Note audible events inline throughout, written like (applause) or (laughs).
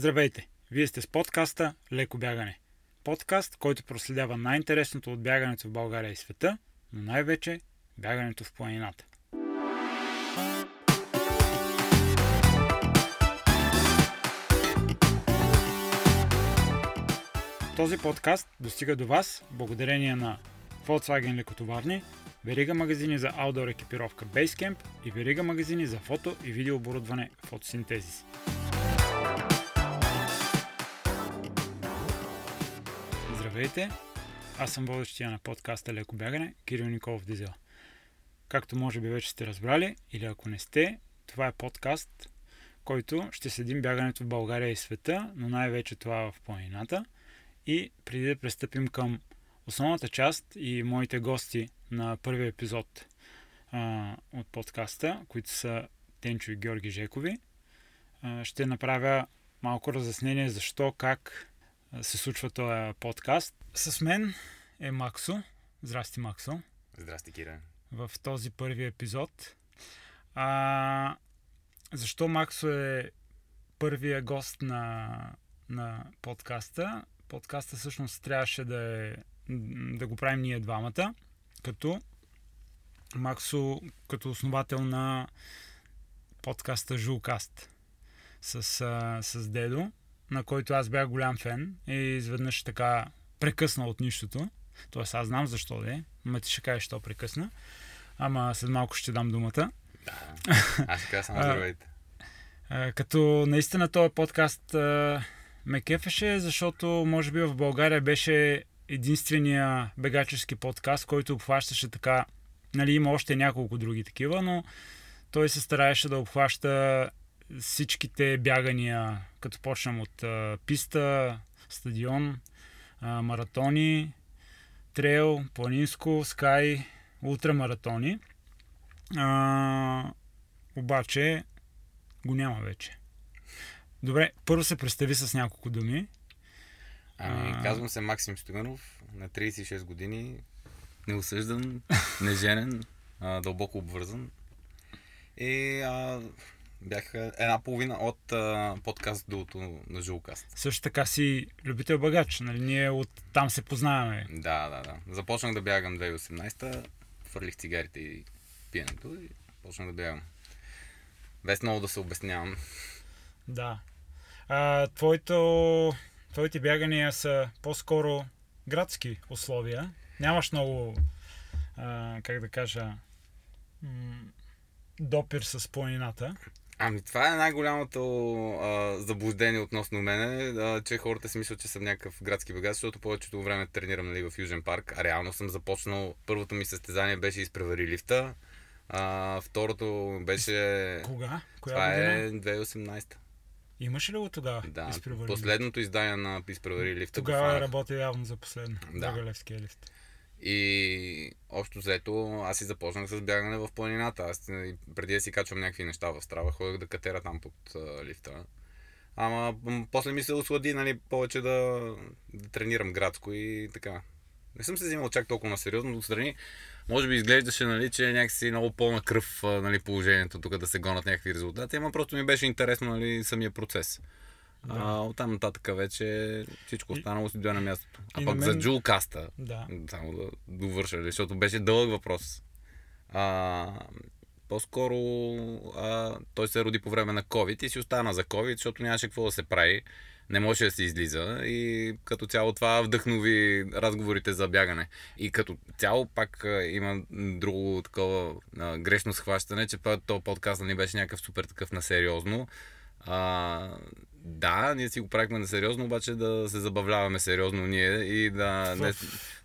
Здравейте! Вие сте с подкаста Леко бягане. Подкаст, който проследява най-интересното от бягането в България и света, но най-вече бягането в планината. Този подкаст достига до вас благодарение на Volkswagen лекотоварни, верига магазини за аудио екипировка Basecamp и верига магазини за фото и видеооборудване Фотосинтезис. Здравейте! Аз съм водещия на подкаста Леко бягане, Кирил Николов Дизел. Както може би вече сте разбрали, или ако не сте, това е подкаст, който ще следим бягането в България и света, но най-вече това в планината. И преди да пристъпим към основната част и моите гости на първия епизод а, от подкаста, които са Тенчо и Георги Жекови, а, ще направя малко разяснение защо, как се случва този подкаст. С мен е Максо. Здрасти, Максо. Здрасти, Кира. В този първи епизод. А, защо Максо е първия гост на, на подкаста? Подкаста всъщност трябваше да, е, да го правим ние двамата, като Максо като основател на подкаста Жулкаст с, с Дедо на който аз бях голям фен и изведнъж така прекъсна от нищото. Тоест аз знам защо да е, ма ти ще кажеш, що прекъсна. Ама след малко ще дам думата. Да, (laughs) аз ще кажа здравейте. Като наистина този подкаст а, ме кефеше, защото може би в България беше единствения бегачески подкаст, който обхващаше така, нали има още няколко други такива, но той се стараеше да обхваща всичките бягания, като почнем от а, писта, стадион, а, маратони, трейл, планинско, скай, ултрамаратони. А, обаче го няма вече. Добре, първо се представи с няколко думи. Ами, казвам се Максим Стоянов, на 36 години, неосъждан, неженен, а, дълбоко обвързан. И а, Бях една половина от а, подкаст Дулото на Жилкаст. Също така си любител багач, нали? Ние от там се познаваме. Да, да, да. Започнах да бягам 2018-та, фърлих цигарите и пиенето и почнах да бягам. Без много да се обяснявам. Да. А, твоето, твоите бягания са по-скоро градски условия. Нямаш много, а, как да кажа, допир с планината. Ами това е най-голямото а, заблуждение относно мене, а, че хората си мислят, че съм някакъв градски бегач, защото повечето време тренирам нали, в Южен парк, а реално съм започнал, първото ми състезание беше изпревари лифта, а, второто беше... Кога? Коя това година? е 2018. Имаше ли го тогава? Да, изпревари последното издание на изпревари лифта. Тогава е работил явно за последно. Да. Драгалевския лифт. И общо взето аз си започнах с бягане в планината. Аз преди да си качвам някакви неща в страва, ходех да катера там под а, лифта. Ама после ми се ослади нали, повече да, да тренирам градско и така. Не съм се взимал чак толкова на сериозно, отстрани. Може би изглеждаше, нали, че е някакси много пълна кръв нали, положението тук да се гонят някакви резултати, ама просто ми беше интересно нали, самия процес. Да. А, оттам нататък вече всичко останало си дойде на мястото. А пък мен... за Джулкаста, да. само да довърша, защото беше дълъг въпрос. А, по-скоро а, той се роди по време на COVID и си остана за COVID, защото нямаше какво да се прави. Не може да се излиза и като цяло това вдъхнови разговорите за бягане. И като цяло пак а, има друго такова а, грешно схващане, че този подкаст не беше някакъв супер такъв на сериозно. А, да, ние си го правихме на сериозно, обаче да се забавляваме сериозно ние и да не,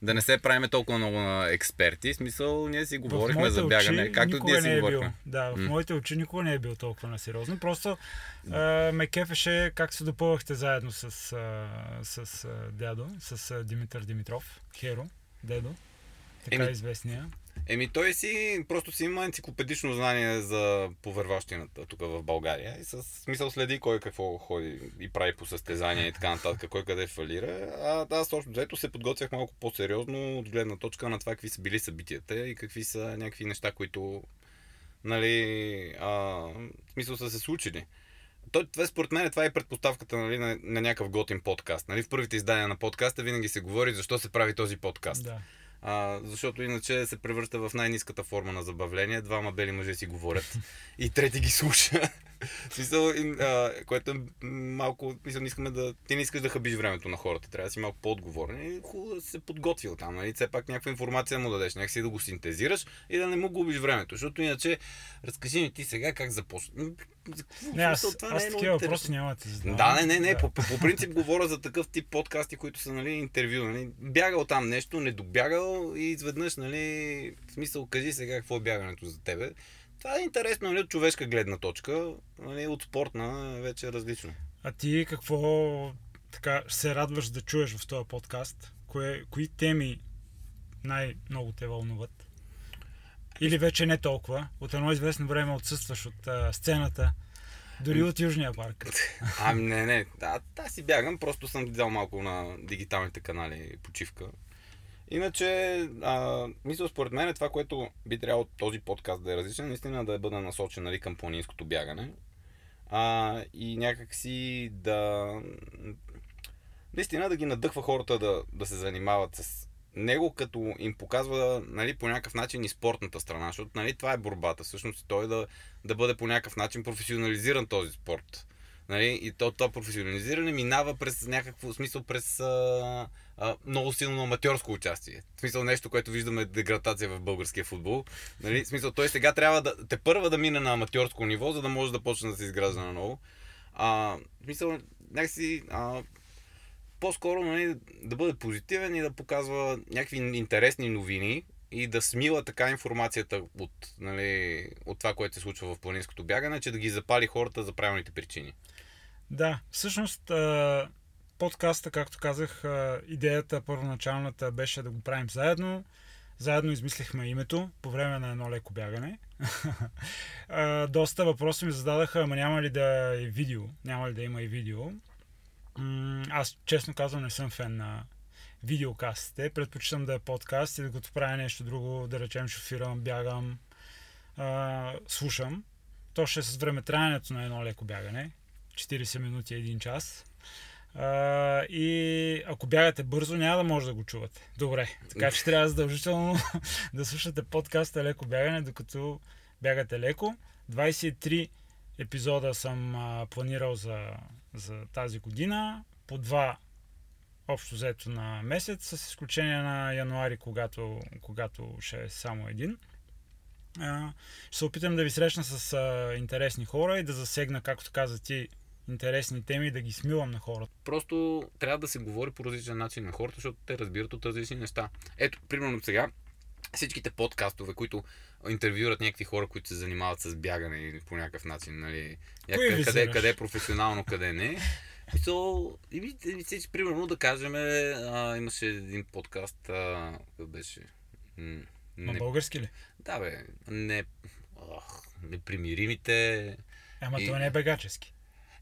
да не се правиме толкова много на експерти. В смисъл, ние си говорихме за бягане, както ние си е говорихме. Бил, да, в моите очи никога не е бил толкова на сериозно. Просто а, ме кефеше как се допълвахте заедно с, а, с а, дядо, с а, Димитър Димитров, Херо, дедо, така Еми, известния. Еми той си, просто си има енциклопедично знание за повърващината тук в България и с смисъл следи кой какво ходи и прави по състезания и така нататък, кой къде фалира. А аз точно взето се подготвях малко по-сериозно от гледна точка на това какви са били събитията и какви са някакви неща, които нали, а, в смисъл са се случили. той, това, според мен това е предпоставката нали, на, на някакъв готин подкаст. Нали? В първите издания на подкаста винаги се говори защо се прави този подкаст. Да. А, защото иначе се превръща в най-низката форма на забавление. Двама бели мъже си говорят (laughs) и трети ги слуша. Смисъл, а, което е малко, мисля, не искаме да... Ти не искаш да хабиш времето на хората, трябва да си малко по-отговорен и хубаво да се подготвил там, нали? Все пак някаква информация му дадеш, някакси да го синтезираш и да не му губиш времето, защото иначе разкажи ми ти сега как започна. Не, аз, аз е такива въпроси няма да ти задавам. Да, не, не, не. Да. По, по, по принцип говоря за такъв тип подкасти, които са нали, интервю. Нали. Бягал там нещо, не добягал и изведнъж, нали, в смисъл, кажи сега какво е бягането за тебе. Това е интересно, нали, от човешка гледна точка, нали, от спортна е вече различно. А ти какво така се радваш да чуеш в този подкаст? Кое, кои теми най-много те вълнуват? Или вече не толкова? От едно известно време отсъстваш от а, сцената, дори от Южния парк. Ами не, не, да, аз си бягам, просто съм взял малко на дигиталните канали почивка. Иначе, а, мисля, според мен е това, което би трябвало този подкаст да е различен, наистина да бъде насочен нали, към планинското бягане. А, и някакси да... Наистина да ги надъхва хората да, да се занимават с него, като им показва нали, по някакъв начин и спортната страна, защото нали, това е борбата. Всъщност той да, да бъде по някакъв начин професионализиран този спорт. Нали? И то, това професионализиране минава през някакво смисъл, през а, а, много силно аматьорско участие. В смисъл нещо, което виждаме деградация в българския футбол. Нали? В смисъл, той сега трябва да те първа да мине на аматьорско ниво, за да може да почне да се изгражда наново. А, в смисъл, някакси а, по-скоро нали, да бъде позитивен и да показва някакви интересни новини и да смила така информацията от, нали, от това, което се случва в планинското бягане, че да ги запали хората за правилните причини. Да, всъщност подкаста, както казах, идеята първоначалната беше да го правим заедно. Заедно измислихме името по време на едно леко бягане. (laughs) доста въпроси ми зададаха, ама няма ли да е видео? Няма ли да има и видео? Аз честно казвам не съм фен на видеокастите. Предпочитам да е подкаст и докато правя нещо друго, да речем шофирам, бягам, слушам. То ще е с времетраенето на едно леко бягане. 40 минути, 1 час. А, и ако бягате бързо, няма да може да го чувате. Добре. Така че трябва задължително (laughs) да слушате подкаста Леко бягане, докато бягате леко. 23 епизода съм а, планирал за, за тази година. По два общо взето на месец, с изключение на януари, когато, когато ще е само един. А, ще се опитам да ви срещна с а, интересни хора и да засегна, както каза ти, интересни теми и да ги смилам на хората. Просто трябва да се говори по различен начин на хората, защото те разбират от различни неща. Ето, примерно сега, всичките подкастове, които интервюрат някакви хора, които се занимават с бягане или по някакъв начин, нали, Кои къде, къде, е професионално, къде не. И то, и, и, примерно да кажем, а, имаше един подкаст, а, какъв беше? На Не, български ли? да бе, не, ох, непримиримите. Ама И- той не е бегачески.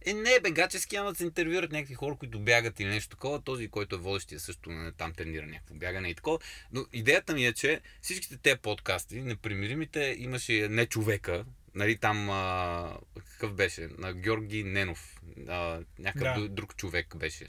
Е, не е бегачески, ама да се интервюрат някакви хора, които бягат или нещо такова. Този, който е водещия също не, там тренира някакво бягане и такова. Но идеята ми е, че всичките тези подкасти, непримиримите, имаше не човека, нали там, а, какъв беше, на Георги Ненов, а, някакъв Да. друг човек беше.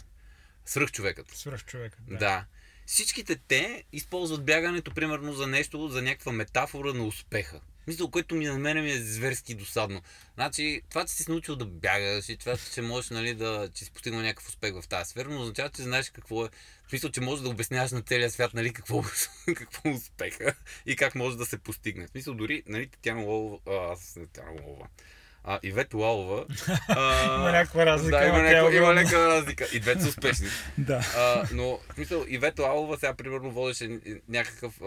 Свръхчовекът. Свръх човека. Да. да. Всичките те използват бягането, примерно, за нещо, за някаква метафора на успеха. Мисля, което ми на мен ми е зверски досадно. Значи, това, че си се научил да бягаш и това, че можеш, нали, да, че си постигнал някакъв успех в тази сфера, но означава, че знаеш какво е. В смисъл, че можеш да обясняваш на целия свят, нали, какво, (laughs) какво е успеха и как може да се постигне. В смисъл, дори, нали, Татьяна Лолова, а, аз не Татьяна Лолова, а, Ивет Лалова. (laughs) а, Има някаква разлика, Да, има, е някаква, има някаква разлика. И двете са успешни. (laughs) Да. А, но, в смисъл, Ивета Алова сега, примерно, водеше някакъв,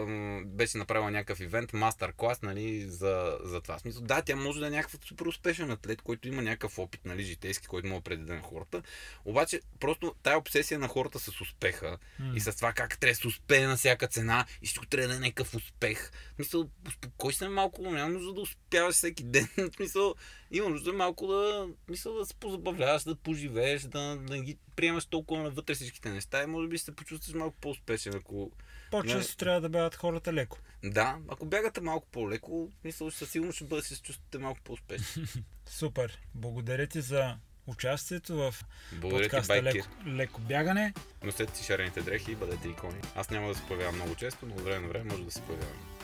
беше направила някакъв ивент, мастер клас, нали, за, за това. В смисъл, да, тя може да е някакъв супер успешен атлет, който има някакъв опит, нали, житейски, който да предаде на хората. Обаче, просто тая обсесия на хората с успеха и с това как трябва да се успее на всяка цена и всичко трябва да е някакъв успех. В смисъл, успокой се малко, няма нужда да успяваш всеки ден. (laughs) В смисъл, има нужда малко да, мисля, да се позабавляваш, да поживееш, да, да ги приемаш толкова навътре всичките неща и може би се почувстваш малко по-успешен, ако... По-често трябва да бягат хората леко. Да, ако бягате малко по-леко, мисля, че със сигурност ще бъде се чувствате малко по-успешни. (laughs) Супер. Благодаря ти за участието в Благодаря ти, подкаста Байки. леко, леко бягане. Носете си шарените дрехи и бъдете икони. Аз няма да се появявам много често, но от време на време може да се появявам.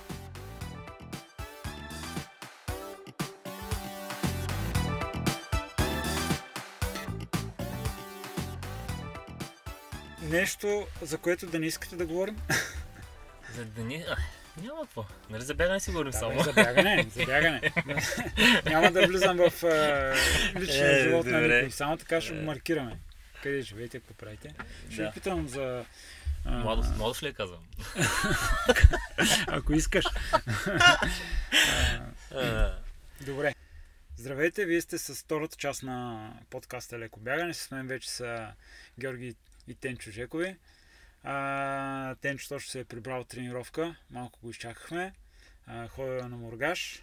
Нещо, за което да не искате да говорим. За да. А, няма какво. Нали за бягане си говорим Да, само. за бягане, за бягане. (laughs) Няма да влизам в е, личния Е, живот на добре. никой. Само така ще го Е. маркираме. Къде живеете, какво правите? Ще ви Да. питам за... а, Младост, младост ли я казвам? (laughs) Ако искаш. А, (laughs) Добре. Здравейте, вие сте с втората част на подкаста Леко бягане. С мен вече са Георги и Тенчо Жекови. А, Тенчо точно се е прибрал от тренировка. Малко го изчакахме. А, ходя на Мургаш.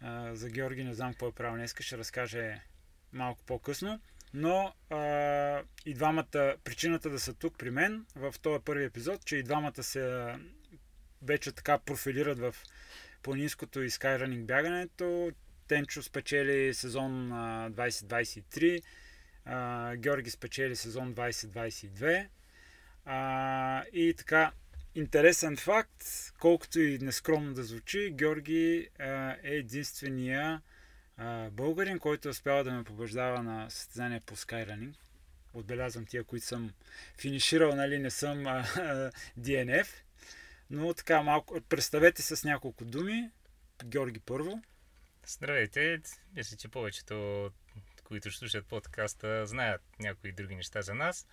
А, за Георги не знам какво е правил днес. Ще разкаже малко по-късно. Но а, и двамата, причината да са тук при мен в този първи епизод, че и двамата се вече така профилират в планинското и скайранинг бягането. Тенчо спечели сезон а, 2023, а, Георги спечели сезон 2022. А, и така, интересен факт, колкото и нескромно да звучи, Георги а, е единствения а, българин, който е успял да ме побеждава на състезание по скайранинг. Отбелязвам тия, които съм финиширал, нали, не съм а, (laughs) DNF. Но така малко, представете с няколко думи. Георги първо. Здравейте. Мисля, че повечето, които ще слушат подкаста, знаят някои други неща за нас.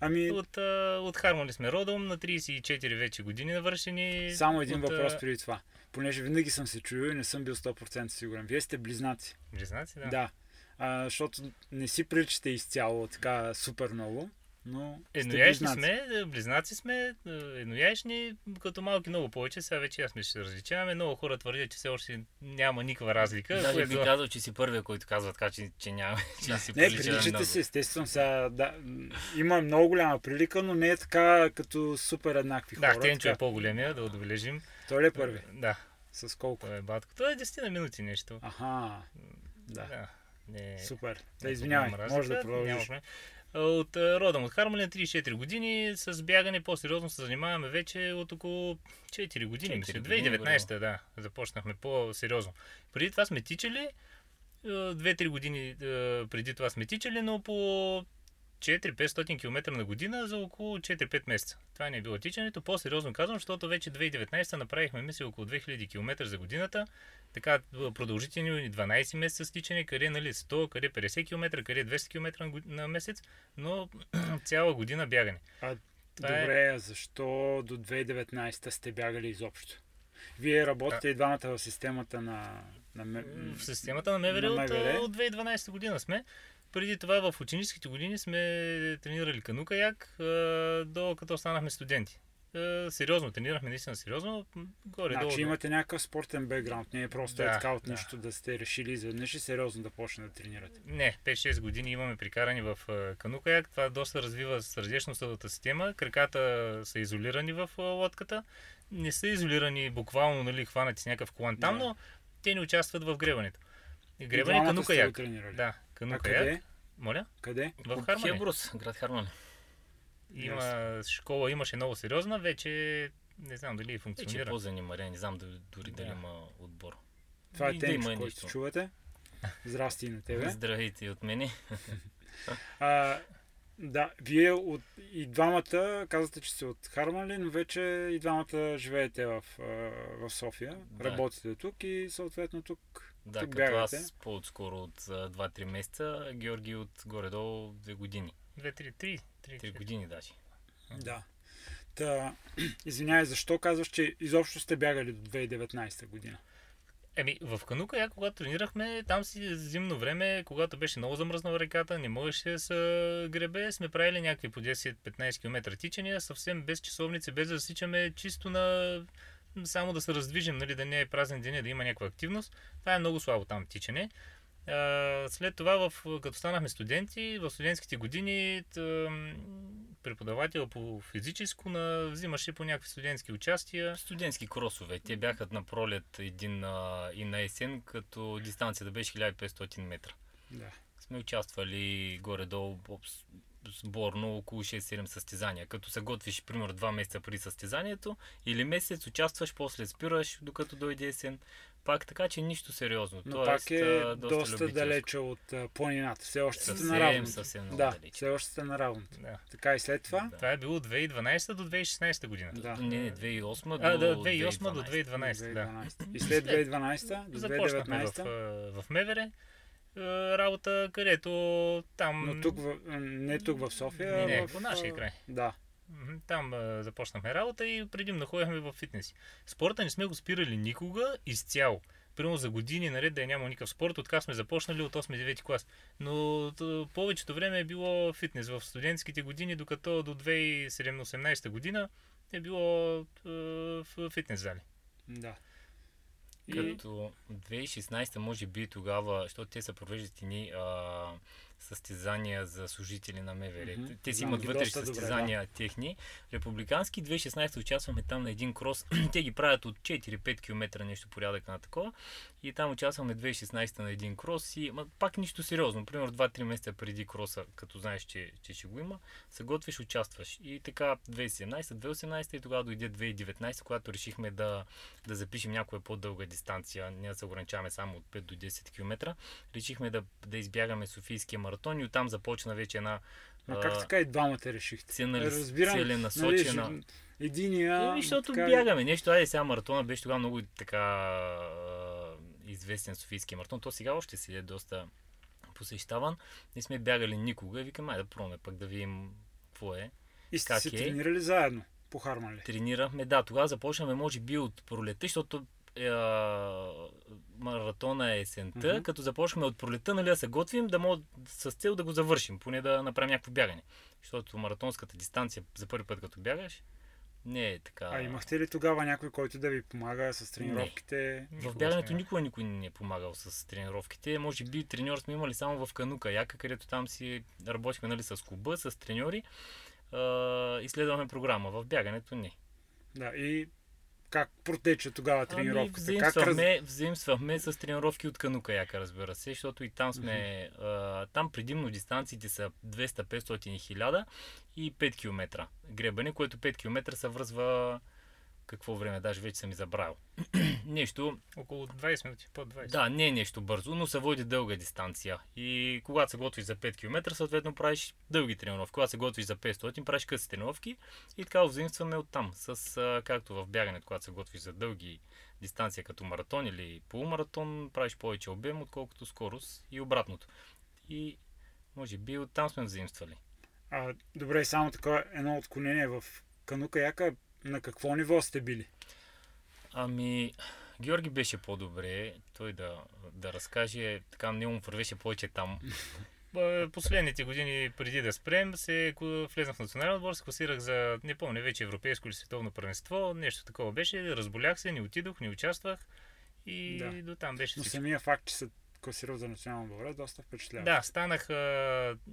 Ами, От, а, от Хармони сме родом, на 34 вече години навършени. само един от, въпрос преди това. Понеже винаги съм се чуил и не съм бил 100% сигурен. Вие сте близнаци. Близнаци, да. Да. А, защото не си приличате изцяло така супер много, но близнаци. сме, е, близнаци сме, е, еднояйшни, като малки много повече. Сега вече аз мисля, че се различаваме. Много хора твърдят, че все още няма никаква разлика. Даже което... би казал, че си първия, който казва така, че, че няма, (laughs) че не си Не, прилича приличате си, естествено. Сега, да, има много голяма прилика, но не е така като супер еднакви Да, хора. Тенчо е по-големия, да отбележим. Той ли е първи? Да, С колко? той е батко. Той е 10 на минути нещо. Аха, да. Да. Не, Супер. Да, извинявай, може да продължиш. няма проблем. А, От а, родом от Хармони на 34 години с бягане по-сериозно се занимаваме вече от около 4 години. Мисля, Четири години, 2019 да, започнахме по-сериозно. Преди това сме тичали, а, 2-3 години а, преди това сме тичали, но по 4-500 км на година за около 4-5 месеца. Това не е било тичането. По-сериозно казвам, защото вече 2019 направихме, мисля, около 2000 км за годината. Така продължителни 12 месеца с тичане, къде нали, 100, къде 50 км, къде 200 км на, месец, но (clears throat) цяла година бягане. А, Това е- Добре, а защо до 2019 сте бягали изобщо? Вие работите и двамата в системата на... на В системата на МВР, на от, МВР? от 2012 година сме. Преди това в ученическите години сме тренирали канукаяк, до като станахме студенти. Е, Сериозно, тренирахме наистина сериозно. Горе-долу. Значи имате някакъв спортен бекграунд, не е просто е Да, така от да. нищо да сте решили изведнъж и сериозно да почне да тренирате. Не, 5-6 години имаме прикарани в е, канукаяк. Това доста развива сърдечно-съдовата система. Краката са изолирани в е, лодката. Не са изолирани буквално, нали, хванати с някакъв колан там, Да. но те не участват в гребането. Гребане го канукаяк. тренирали. Да, А къде? Моля? Къде? В Хармони. Хеброс, град Хармони. Има школа, имаше много сериозна, вече не знам дали Вече е функционира. по-занимарен, не знам дали- дори дали Да. има отбор. Това е да има който чувате. Здрасти на тебе. Здравейте и от мене. А, да, вие от, и двамата казвате, че сте от Харманли, но вече и двамата живеете в, в София. Да. Работите тук и съответно тук. Да, Тук като бягате. аз по-отскоро от а, 2-3 месеца, Георги от горе-долу 2 години. Две, три, три. три, 3 години даже. Да. Та, (clears throat) извинявай, защо казваш, че изобщо сте бягали до 2019 година? Еми, в Канука, я когато тренирахме, там си зимно време, когато беше много замръзнала реката, не можеше да се гребе, сме правили някакви по 10-15 км тичания, съвсем без часовници, без да засичаме, чисто на само да се раздвижим, нали, да не е празен ден, да има някаква активност. Това е много слабо там тичане. А, след това, в, като станахме студенти, в студентските години т, преподавател по физическо на, взимаше по някакви студентски участия. Студентски кросове. Те бяха на пролет един а, и на есен, като дистанцията беше 1500 метра. Да. сме участвали горе-долу сборно около 6-7 състезания. Като се готвиш, примерно, два месеца преди състезанието или месец участваш, после спираш, докато дойде есен. Пак така, че нищо сериозно. Но Тоест, пак е доста, любителско. далече от а, планината. Все още сте Съвсем, на равното. съвсем много Да, далече. все още сте на равното. Да. Така и след това. Да. Това е било 2012 до 2016 година. Да. Не, не, 2008 А, до да, 2008 до 2012. 2012, да. 2012. И след 2012 до Започнахме в, 2019. а, в Мевере работа, където там... Но тук, в, не тук в София, Не, не, в, по нашия край. Да. Там а, започнахме работа и предимно ходихме в фитнес. Спорта не сме го спирали никога изцяло. Примерно за години наред да е нямало никакъв спорт, от сме започнали от 8-9 клас. Но т- повечето време е било фитнес в студентските години, докато до 2017 година е било а, в фитнес зали. Да. Като 2016 може би тогава, защото те се провеждат ни а, състезания за служители на МВР. Мгм. Те си имат вътрешни доста добре, състезания техни. Републикански 2016 участваме там на един крос. (clears throat) те ги правят от 4-5 км нещо порядъка на такова. И там участваме 2016 на един крос и ма, пак нищо сериозно. Примерно 2-3 месеца преди кроса, като знаеш, че, че ще го има, се готвиш, участваш. И така 2017, 2018 и тогава дойде 2019, когато решихме да, да запишем някоя по-дълга дистанция, не да се ограничаваме само от 5 до 10 км. Решихме да, да избягаме Софийския маратон и оттам започна вече една а а, как така и двамата решихте? цена- Разбирам, целенасочена. Нали, единия... Еми, защото така, бягаме нещо. Айде сега маратона беше тогава много така известен Софийски маратон. То сега още си е доста посещаван. Не сме бягали никога и викам, айде да пробваме пък да видим какво е. И сте се е? тренирали заедно по Харманли. Тренирахме, да, тогава започнахме може би от пролета, защото е, маратона е есента, Мгм. като започнахме от пролета, нали, да се готвим, да мога с цел да го завършим, поне да направим някакво бягане. Защото маратонската дистанция за първи път като бягаш, не е така. А имахте ли тогава някой, който да ви помага с тренировките? В Никога бягането никога никой не е помагал с тренировките. Може би треньор сме имали само в Канука Яка, където там си работихме нали, с клуба, с треньори а, и следваме програма. В бягането не. Да, и как протече тогава тренировката? Ами, как раз... взаимствахме, взаимствахме с тренировки от Канука Яка, разбира се, защото и там сме, а, там предимно дистанциите са 200, 500 и 1000 и 5 км гребане, което 5 км се връзва какво време, даже вече съм и забравил. (clears throat) Нещо, Около 20 минути, под 20. да, не е нещо бързо, но се води дълга дистанция. И когато се готвиш за 5 км, съответно правиш дълги тренировки. Когато се готвиш за 500, правиш къси тренировки и така взаимстваме от там. С, както в бягането, когато се готвиш за дълги дистанция, като маратон или полумаратон, правиш повече обем, отколкото скорост и обратното. И може би оттам сме взаимствали. А, добре, само такова едно отклонение в Канука Яка. На какво ниво сте били? Ами, Георги беше по-добре, той да, да разкаже, така не му вървеше повече там. Последните години преди да спрем, се влезнах в национален отбор, се класирах за, не помня вече, европейско или световно първенство, нещо такова беше, разболях се, не отидох, не участвах и Да. до там беше Но всичко. самия факт, че се класирал за национално добре, е доста впечатляващ. Да, станах,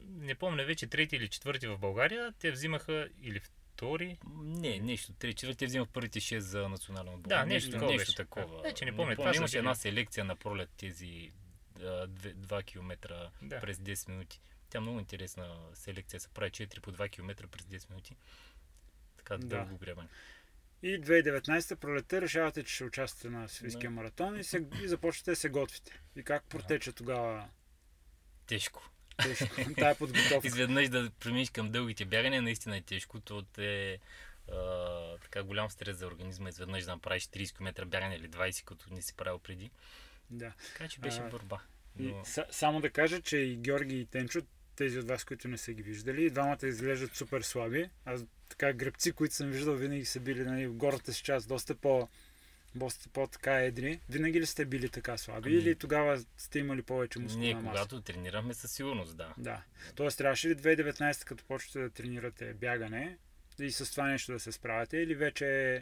не помня вече, трети или четвърти в България, те взимаха или втори, Не, нещо. Три четвърти взимах първите 6 за национален отбор. Да, нещо нещо беше. такова. Вече не помня, това са Имаше една селекция на пролет тези 2 км Да. през 10 минути. Тя е много интересна селекция. Се прави 4 по 2 км през 10 минути. Така Да. дълго гребане. И 2019 пролета решавате, че ще участвате на Софийския маратон и, се, и започвате да се готвите. И как протече тогава Тежко. (laughs) тая подготовка? Изведнъж да преминеш към дългите бягания наистина е тежко. То е а, така голям стрес за организма. Изведнъж да направиш 30 км бягане или 20, като не си правил преди. Да. Така че беше А, борба. Но... са, само да кажа, че и Георги и Тенчо, тези от вас, които не са ги виждали, двамата изглеждат супер слаби. Аз така гребци, които съм виждал, винаги са били нали, в гората си част доста по доста по-така едри. Винаги ли сте били така слаби Ами- или тогава сте имали повече мускулна маса? когато тренирахме със сигурност, да. Да. Тоест трябваше ли 2019, като почвате да тренирате бягане и с това нещо да се справяте или вече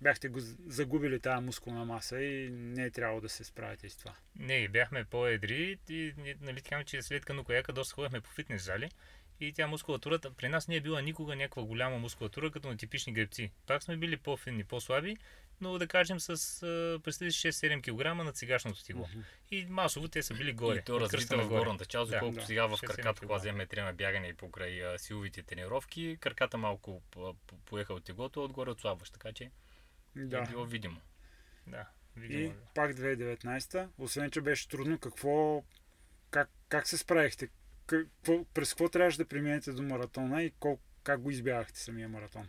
бяхте го загубили тази мускулна маса и не е трябвало да се справите с това? Не, бяхме по-едри и нали, така, че след Канукояка доста ходихме по фитнес зали И тя мускулатурата, при нас не е била никога някаква голяма мускулатура, като на типични гребци. Пак сме били по-финни, по-слаби, но да кажем с представи си 6-7 кг на сегашното тегло. И масово те са били горе. И то развита в горната част, Да, доколкото да. сега в 6-7 краката, когато вземе трема бягане и покрай силовите тренировки, краката малко поеха от теглото, отгоре отслабваш, така че е Да. било видимо. Да, И видимо. пак 2019, освен че беше трудно, какво, как, как се справихте? Какво, през какво трябваше да преминете до маратона и кол, как го избягахте самия маратон?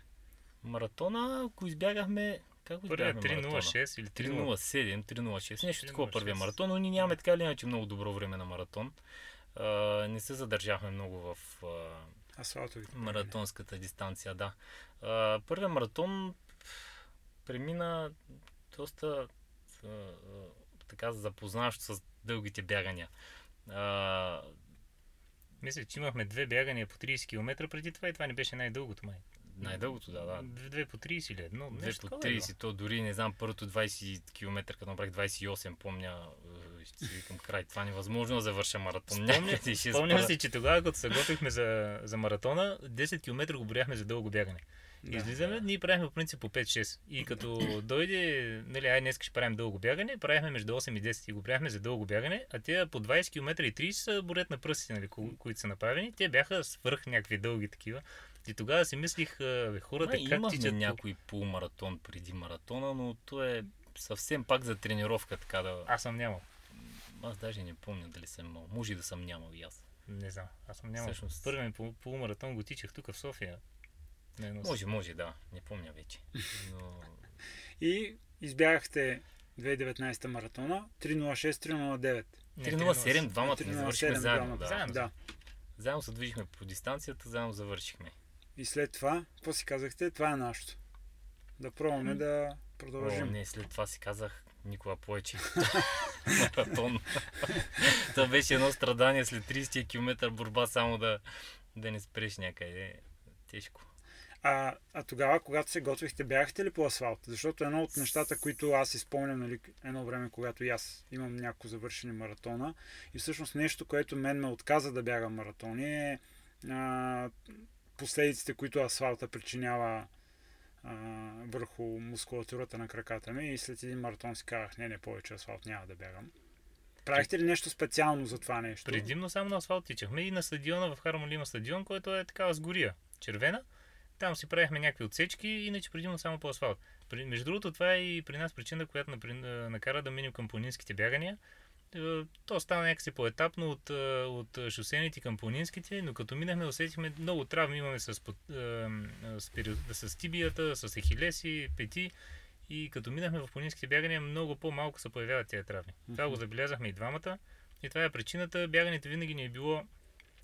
Маратона, ако избягахме, как го маратона? 3.06 или 3.07. 3.07, 3.06, нещо такова 3.06. първия маратон, но ние нямаме така или иначе много добро време на маратон. А, не се задържахме много в а, Асфалтовите. маратонската дистанция, да. А, първият маратон премина доста а, така запознаващо с дългите бягания. А, Мисля, че имахме две бягания по 30 км преди това и това не беше най-дългото май. най-дългото, да, да. Две, две по 30 или едно. Две по такова е 30, то дори не знам, първото 20 км, като направих 28, помня, е, ще си викам край, това невъзможно да завърша маратон. Спомня, спомням си, че тогава, като се готвихме за, за маратона, 10 км го брояхме за дълго бягане. Да. Излизаме, ние правихме по принцип по 5-6. И като дойде, нали, ай днес ще правим дълго бягане, правихме между 8 и 10 и го правихме за дълго бягане, а те по 20 км и 30 са борят на пръстите, нали, ко- които са направени. Те бяха свърх някакви дълги такива. И тогава си мислих, бе, хората Май, как имахме тичат някой полумаратон преди маратона, но то е съвсем пак за тренировка, така да... Аз съм нямал. Аз даже не помня дали съм имал. Може и да съм нямал и аз. Не знам. Аз съм нямал. Всъщност- Първият полумаратон го тичах тук в София. Не, но... Може, може, да. Не помня вече. Но... И избягахте 2019 маратона 306-309. Не, 307, двамата не 307 завършихме заедно. Да. Заедно. Да. Заедно се движихме по дистанцията, заедно завършихме. И след това, какво си казахте? Това е нашето. Да пробваме да О, продължим. не, след това си казах никога повече. (laughs) Маратон. Това беше едно страдание след 30 км борба само да, да не спреш някъде. Тежко. А, а тогава, когато се готвихте, бягахте ли по асфалт? Защото едно от нещата, които аз изпомням, нали, едно време, когато и аз имам няколко завършени маратона, и всъщност нещо, което мен ме отказа да бягам маратони е а, последиците, които асфалта причинява а, върху мускулатурата на краката ми и след един маратон си казах, не, не, повече асфалт няма да бягам. Правихте ли нещо специално за това нещо? Предимно само на асфалт тичахме и на стадиона в Хармоли има стадион, който е такава с гория, червена. Там си правихме някакви отсечки, иначе предимно само по асфалт. При, между другото, това е и при нас причина, която напри, накара да минем към планинските бягания. Е, То стана някакси по-етапно от, от шосените към планинските, но като минахме, усетихме много травми имаме с, с, с тибията, с ехилеси, пети. И като минахме в планинските бягания, много по-малко се появяват тези травми. Това го забелязахме и двамата. И това е причината. Бягането винаги ни е било,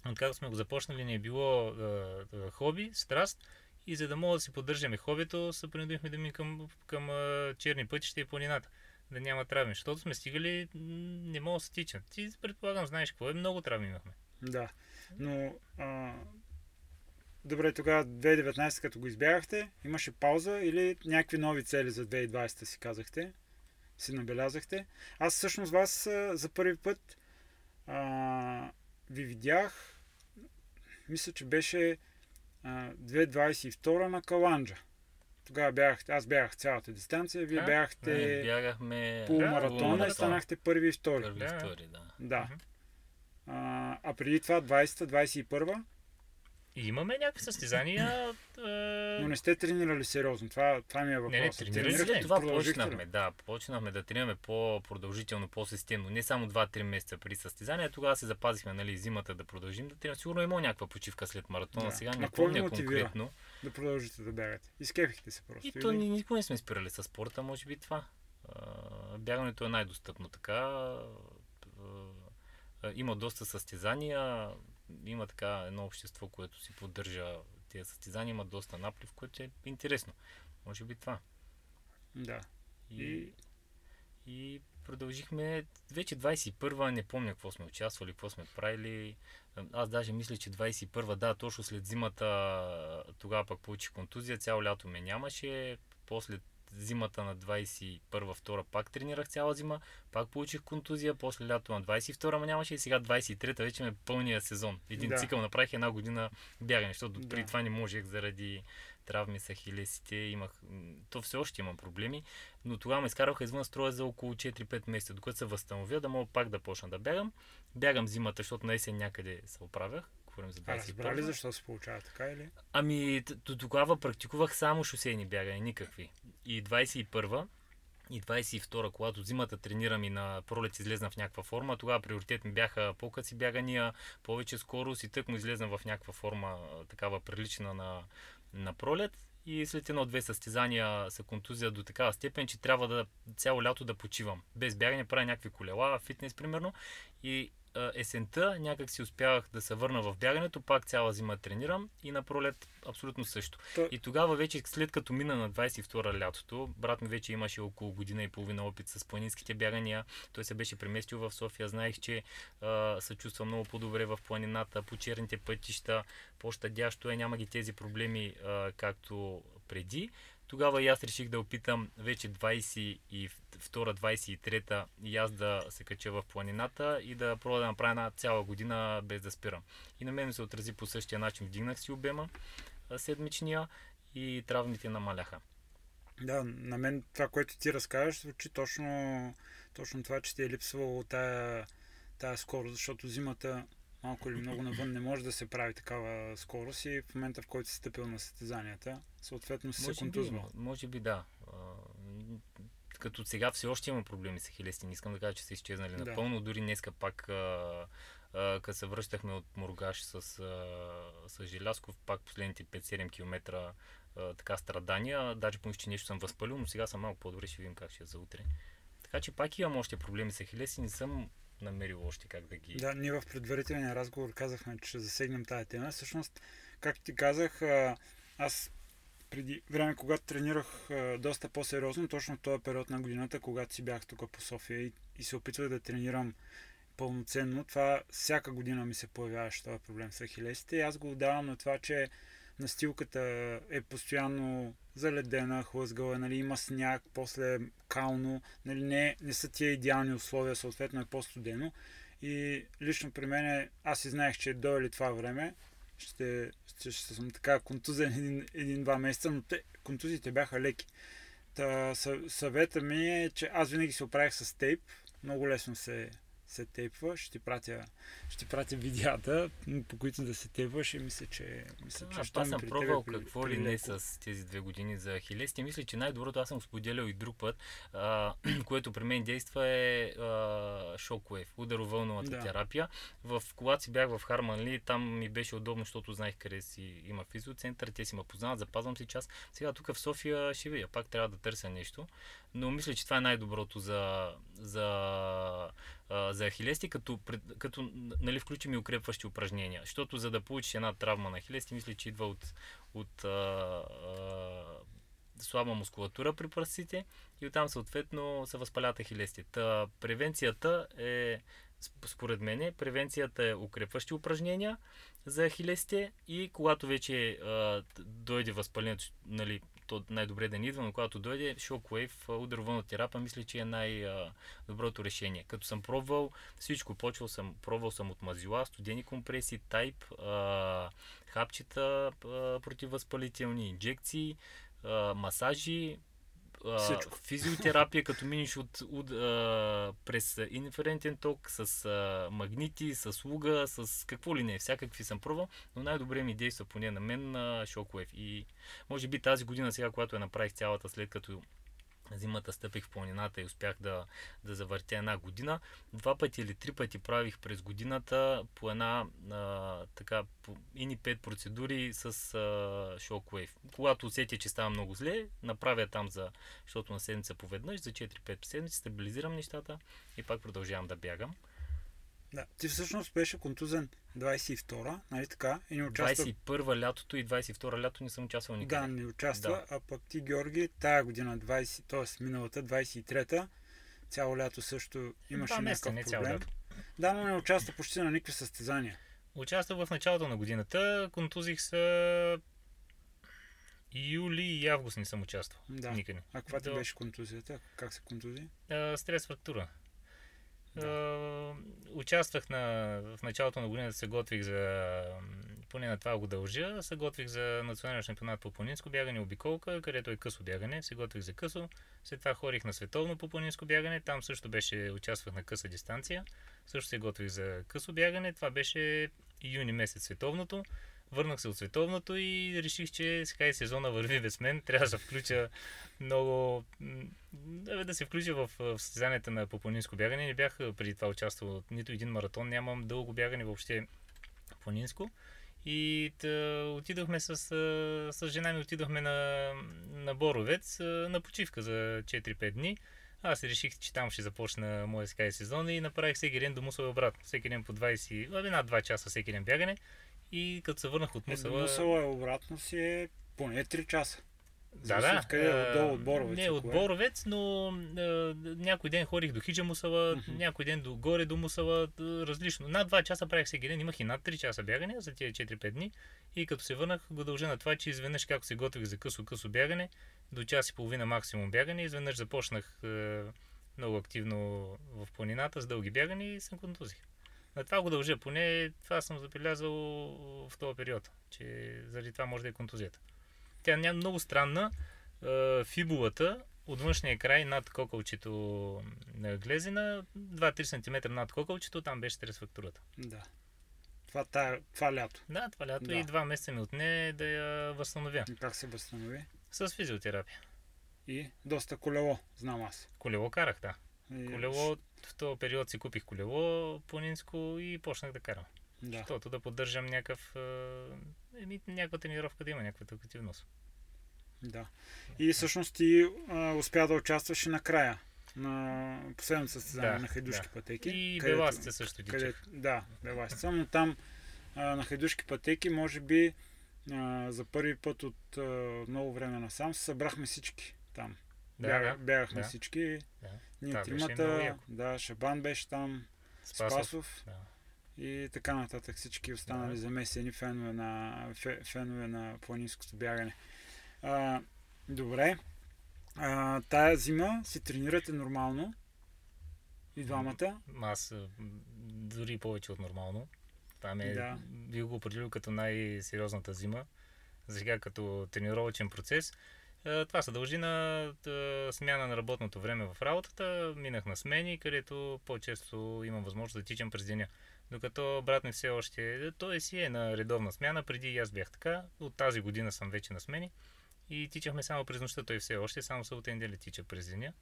откакто сме го започнали, ни е било е, е, хоби, страст. И за да мога да си поддържаме хобито, се принудихме да минем към, към черни пътища и планината. Да няма травми. Защото сме стигали, не мога да се тича. Ти предполагам, знаеш какво е, много травми имахме. Да. Но, а, добре, тогава 2019, като го избягахте, имаше пауза или някакви нови цели за 2020 си казахте? Си набелязахте? Аз всъщност вас за първи път а, ви видях, мисля, че беше а, 2022 на Каланджа. Тогава бягах, аз бягах цялата дистанция, вие А? бяхте Не, бягахме полумаратона и полумаратон. станахте първи и втори. Първи и Да. втори, да. Да. А, а преди това 20-21 И имаме някакви състезания. е, Но не сте тренирали сериозно. Това, това ми е въпрос. Не, не, тренирали ли? Това почнахме, да, почнахме да тренираме по-продължително, по-системно. Не само 2-3 месеца при състезания, тогава се запазихме, нали, зимата да продължим да тренираме. Сигурно има някаква почивка след маратона, Да. сега не помня конкретно. Да продължите да бягате. Изкефихте се просто. И то ни, никога не сме спирали с спорта, може би това. Бягането е най-достъпно така. Има доста състезания, има така едно общество, което си поддържа тези състезания, има доста наплив, което е интересно. Може би това. Да. И, И продължихме вече 21-а, не помня какво сме участвали, какво сме правили. Аз даже мисля, че 21-а, да, точно след зимата, тогава пък получих контузия, цяло лято ме нямаше. После зимата на 21-2 пак тренирах цяла зима, пак получих контузия, после лято на 22 ма нямаше и сега 23-та вече ме е пълния сезон. Един Да. цикъл направих една година бягане, защото Да. преди това не можех заради травми с ахилесите, имах, то все още имам проблеми, но тогава ме изкараха извън строя за около 4-5 месеца, докато се възстановя, да мога пак да почна да бягам. Бягам зимата, защото на есен някъде се оправях. Говорим за А разбра ли 21 защо се получава така или? Ами, до тогава практикувах само шосейни бягания, никакви. И 21 и 22 когато зимата тренирам и на пролет излезна в някаква форма, тогава приоритет ми бяха по-къси бягания, повече скорост и тък му излезна в някаква форма, а, такава прилична на, на пролет. И след едно-две състезания се контузия до такава степен, че трябва да цяло лято да почивам. Без бягане правя някакви колела, фитнес примерно. И а, есента някак си успявах да се върна в бягането, пак цяла зима тренирам и на пролет абсолютно също. То- И тогава вече, след като мина на 22-а лятото, брат ми вече имаше около година и половина опит с планинските бягания. Той се беше преместил в София. Знаех, че а, се чувства много по-добре в планината, по черните пътища, по-щадящо е, няма ги тези проблеми, а, както преди. Тогава и аз реших да опитам вече 22-23 и аз да се кача в планината и да пробвам да направя една цяла година без да спирам. И на мен се отрази по същия начин. Вдигнах си обема седмичния и травмите намаляха. Да, на мен това, което ти разказваш, звучи точно, точно това, че ти е липсвало тая, тая скорост, защото зимата малко или много навън не може да се прави такава скорост и в момента, в който си стъпил на състезанията, съответно се Може би, контузвал. м- може би да. А, като сега все още има проблеми с хилести. Не искам да кажа, че са изчезнали Да. напълно. Дори днеска пак, като се връщахме от Мургаш с, а, с Желясков, пак последните 5-7 км а, така страдания. Даже помислих, че нещо съм възпалил, но сега съм малко по-добре, ще видим как ще е за утре. Така че пак имам още проблеми с хилеси, не съм намерил още как да ги... Да, ние в предварителния разговор казахме, че ще засегнем тая тема. Всъщност, както ти казах, аз преди време, когато тренирах доста по-сериозно, точно този период на годината, когато си бях тук по София и, и се опитвах да тренирам пълноценно, това всяка година ми се появяваше този проблем с ахилесите и аз го отдавам на това, че настилката е постоянно заледена, хлъзгала, нали, има сняг, после кално, нали, не, не са тия идеални условия, съответно е по-студено. И лично при мен, е- аз си знаех, че дойде ли това време, ще, ще, ще съм така контузен един, един-два месеца, но те, контузиите бяха леки. Та, съ, съвета ми е, че аз винаги се оправих с тейп, много лесно се, се тейпва, ще ти пратя, ще пратя видеята, по които да се тейпваш и мисля, че, мисля, че А, аз съм при тебе пробвал при- какво ли не с тези две години за Ахилес. И мисля, че най-доброто аз съм го споделял и друг път, а, (clears throat) което при мен действа е а, Shockwave, ударовълновата Да. терапия. В, когато си бях в Харманли, там ми беше удобно, защото знаех къде си има физиоцентър, те си ме познават, запазвам си час. Сега тук в София ще видя, пак трябва да търся нещо. Но мисля, че това е най-доброто за, за, а, за ахилести, като, като нали, включим и укрепващи упражнения. Защото за да получиш една травма на ахилести, мисля, че идва от, от а, а, слаба мускулатура при пръстите и оттам съответно се възпалят ахилести. Та, превенцията е, сп- според мен, превенцията е укрепващи упражнения за ахилестите и когато вече а, дойде възпалението, нали, то най-добре да не идва, но когато дойде Shockwave, а, ударовълна терапия, мисля, че е най-доброто решение. Като съм пробвал всичко, почвал съм, пробвал съм от мазила, студени компресии, тайп, хапчета противовъзпалителни, инжекции, масажи, а, Всичко. физиотерапия, като миниш от, от а, през инферентен ток, с а, магнити, с луга, с какво ли не, всякакви съм пробвал, но най-добре ми действа поне на мен на Shockwave. И може би тази година сега, когато я направих цялата след като зимата стъпих в планината и успях да, да завъртя една година. Два пъти или три пъти правих през годината по една а, така по, ини пет процедури с а, Shockwave. Когато усетя, че става много зле, направя там за, защото на седмица поведнъж, за 4-5 седмици, стабилизирам нещата и пак продължавам да бягам. Да. Ти всъщност беше контузен 22-а, нали така? И не участва 21 лятото и 22 лято не съм участвал никъде. Да, не участва, Да. а пък ти, Георги, тая година, 20, т.е. миналата, 23-та, цяло лято също имаше месеца, някакъв не проблем. лято. Да, но не участва почти на никакви състезания. Участвах в началото на годината, контузих се юли и август не съм участвал. Да. Никъде. А каква ти До- беше контузията? Как се контузи? А, стрес фрактура. А, участвах на, в началото на годината, се готвих за, поне на това го дължа, се готвих за национален шампионат по планинско бягане, обиколка, където е късо бягане, се готвих за късо. След това ходих на световно по планинско бягане, там също беше, участвах на къса дистанция, също се готвих за късо бягане, това беше юни месец световното. Върнах се от световното и реших, че сега и сезона върви без мен. (laughs) Трябва да се включа много... да се включа в, състезанията на по планинско бягане. Не бях преди това участвал в нито един маратон, нямам дълго бягане въобще планинско. И тъ, отидохме с, с жена ми, отидохме на, на Боровец на почивка за 4-5 дни. Аз реших, че там ще започна моя скай сезон и направих всеки ден до и обратно. Всеки ден по 20, абе над 2 часа всеки ден бягане. И като се върнах от Е, Мусала... Мусала е обратно си е поне 3 часа. Да, да. Откъде е, отдолу от Боровец. Не, от кое. Боровец, но а, някой ден ходих до Хиджа Мусала, Мгм. някой ден до горе до Мусала, различно. Над 2 часа правих всеки ден, имах и над 3 часа бягане за тия 4-5 дни. И като се върнах, го дължа на това, че изведнъж както се готвих за късо-късо бягане, до час и половина максимум бягане, изведнъж започнах а, много активно в планината с дълги бягане и съм контузих. На това го дължа, поне това съм забелязал в този период, че заради това може да е контузията. Тя няма много странна. Е, Фибулата от външния край над кокълчето на глезена, 2-3 см над кокълчето, там беше стрес фактурата. Да. Това, тая, това лято. Да, това лято Да. и два месеца ми отне да я възстановя. И Как се възстанови? С физиотерапия. И доста колело, знам аз. Колело карах, да. И, Колело, в този период си купих колело планинско и почнах да карам. Да. Защото да поддържам някакъв, еми, някаква тренировка да има, някаква активност. Да. И всъщност ти а, успя да участваш и накрая на последното състезание Да, на хайдушки да. пътеки. И където- беласите също къде, Да, беласица, но там а, на хайдушки пътеки може би а, за първи път от а, много време насам събрахме всички там. Да, Бяга, да, бягахме да. всички. Да. Ние Това тримата, да, Шабан беше там, Спасов. Спасов, Да. и така нататък. Всички останали Да. замесени фенове на, фе, фенове на планинското бягане. А, добре. А, тая зима си тренирате нормално. И двамата. Аз дори повече от нормално. Там е, Да. бих го определил като най-сериозната зима. За сега като тренировачен процес. А, Това се дължи на а, смяна на работното време в работата. Минах на смени, където по-често имам възможност да тичам през деня. Докато брат ми все още, той си е на редовна смяна, преди и аз бях така. От тази година съм вече на смени. И тичахме само през нощта, той все още, само събота и неделя тича през деня.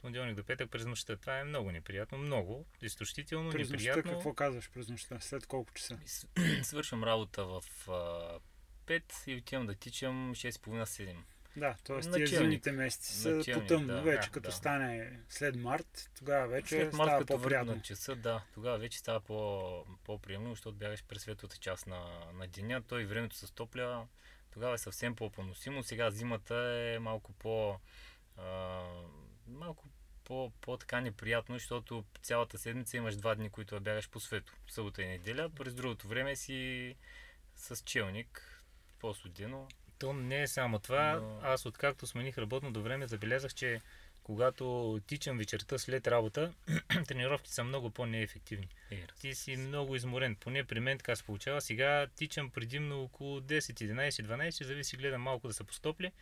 Понеделник до петък през нощта. Това е много неприятно, много, изтощително, През нощта неприятно. какво казваш през нощта? След колко часа? (clears throat) Свършвам работа в а, 5 и отивам да тичам 6.30-7. Да, т.е. тия зимните месеци са Началник, по-тъмно. да, вече да, като да. стане след март, тогава вече След март, става по-приятно. часа, да, тогава вече става по, по-приемно, защото бягаш през светлата част на, на деня, той времето се стопля, тогава е съвсем по-поносимо. Сега зимата е малко по... А, малко по, по-така неприятно, защото цялата седмица имаш два дни, които бягаш по свето, събота и неделя. През другото време си с челник, по-студено. То не е само това. Но- Аз откакто смених работното време, забелязах, че когато тичам вечерта след работа, (clears throat) тренировките са много по-неефективни. Е, Ти си много изморен. Поне при мен така се получава. Сега тичам предимно около 10, 11, 12, зависи, гледам малко да се постопли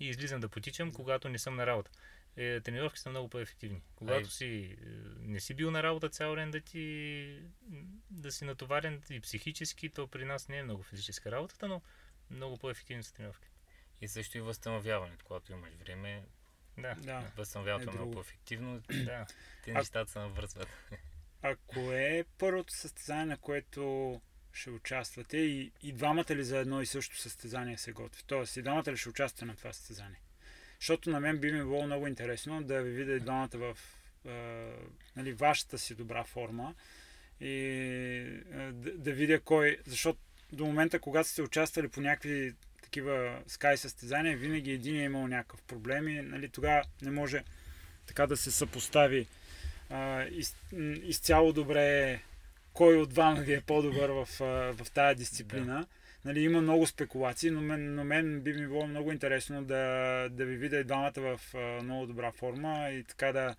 и излизам да потичам, когато не съм на работа. Е, тренировки са много по-ефективни. Когато Ай. си, е, не си бил на работа цял ден да ти да си натоварен и психически, то при нас не е много физическа работата, но много по-ефективни са тренировки. И също и възстановяването, когато имаш време, Да. Да. възстановяването Е е много по-ефективно. (clears throat) да. Те нещата се навързват. А кое е първото състезание, на което ще участвате и, и двамата ли за едно и също състезание се готви? Тоест и двамата ли ще участвате на това състезание? Защото на мен би ми било много интересно да ви видя и двамата в е, нали, вашата си добра форма и е, да, да видя кой, защото до момента, когато сте участвали по някакви такива скай състезания, винаги един е имал някакъв проблем и нали, тогава не може така да се съпостави а, из, изцяло добре кой от двама ви е по-добър в, в тая дисциплина. нали, има много спекулации, но мен, но мен би ми било много интересно да, да ви видя и двамата в а, много добра форма и така да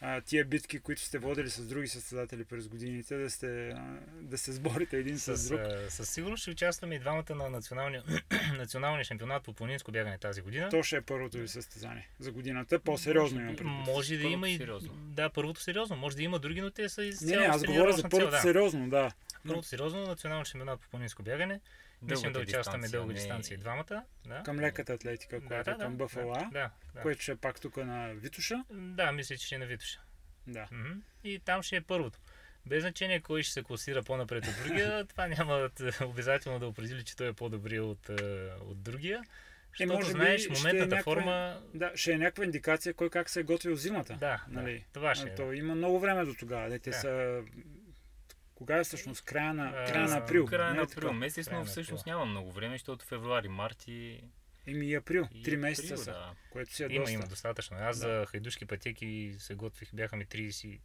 а, тия битки, които сте водили с други състезатели през годините, да, сте, а, да се сборите един с, С, друг. със сигурност ще участваме и двамата на националния, (clears throat) националния шампионат по планинско бягане тази година. То ще е първото ви състезание за годината. По-сериозно имам предвид. Може да Първото има и... сериозно. Да, първото сериозно. Може да има други, но те са из Не, не, аз говоря за първото сериозно, да. Първото сериозно национално шампионат по планинско бягане. Мислим да участваме дълга не- дистанция и двамата. Да. Към леката атлетика, която е към БФЛА, Да, да, което ще е пак тук на Витуша. да, мисля, че ще е на Витуша. Да. И там ще е първото. Без значение кой ще се класира по-напред от другия, (laughs) това няма да- обязателно да определи, че той е по-добрия от, е, от другия. Защото може би знаеш, е моментната някаква- форма... Да, ще е някаква индикация кой как се е готвил зимата. Да, нали? да, това ще е. То има много време до тогава. Де, те Да. са... Кога е всъщност? Края на, А, края на април. Края на е април месец, но всъщност април. няма много време, защото февруари, март и... Еми и април. Три месеца април, са. Да. Което си е Има, доста. има достатъчно. Аз Да. за хайдушки пътеки се готвих, бяха ми 30,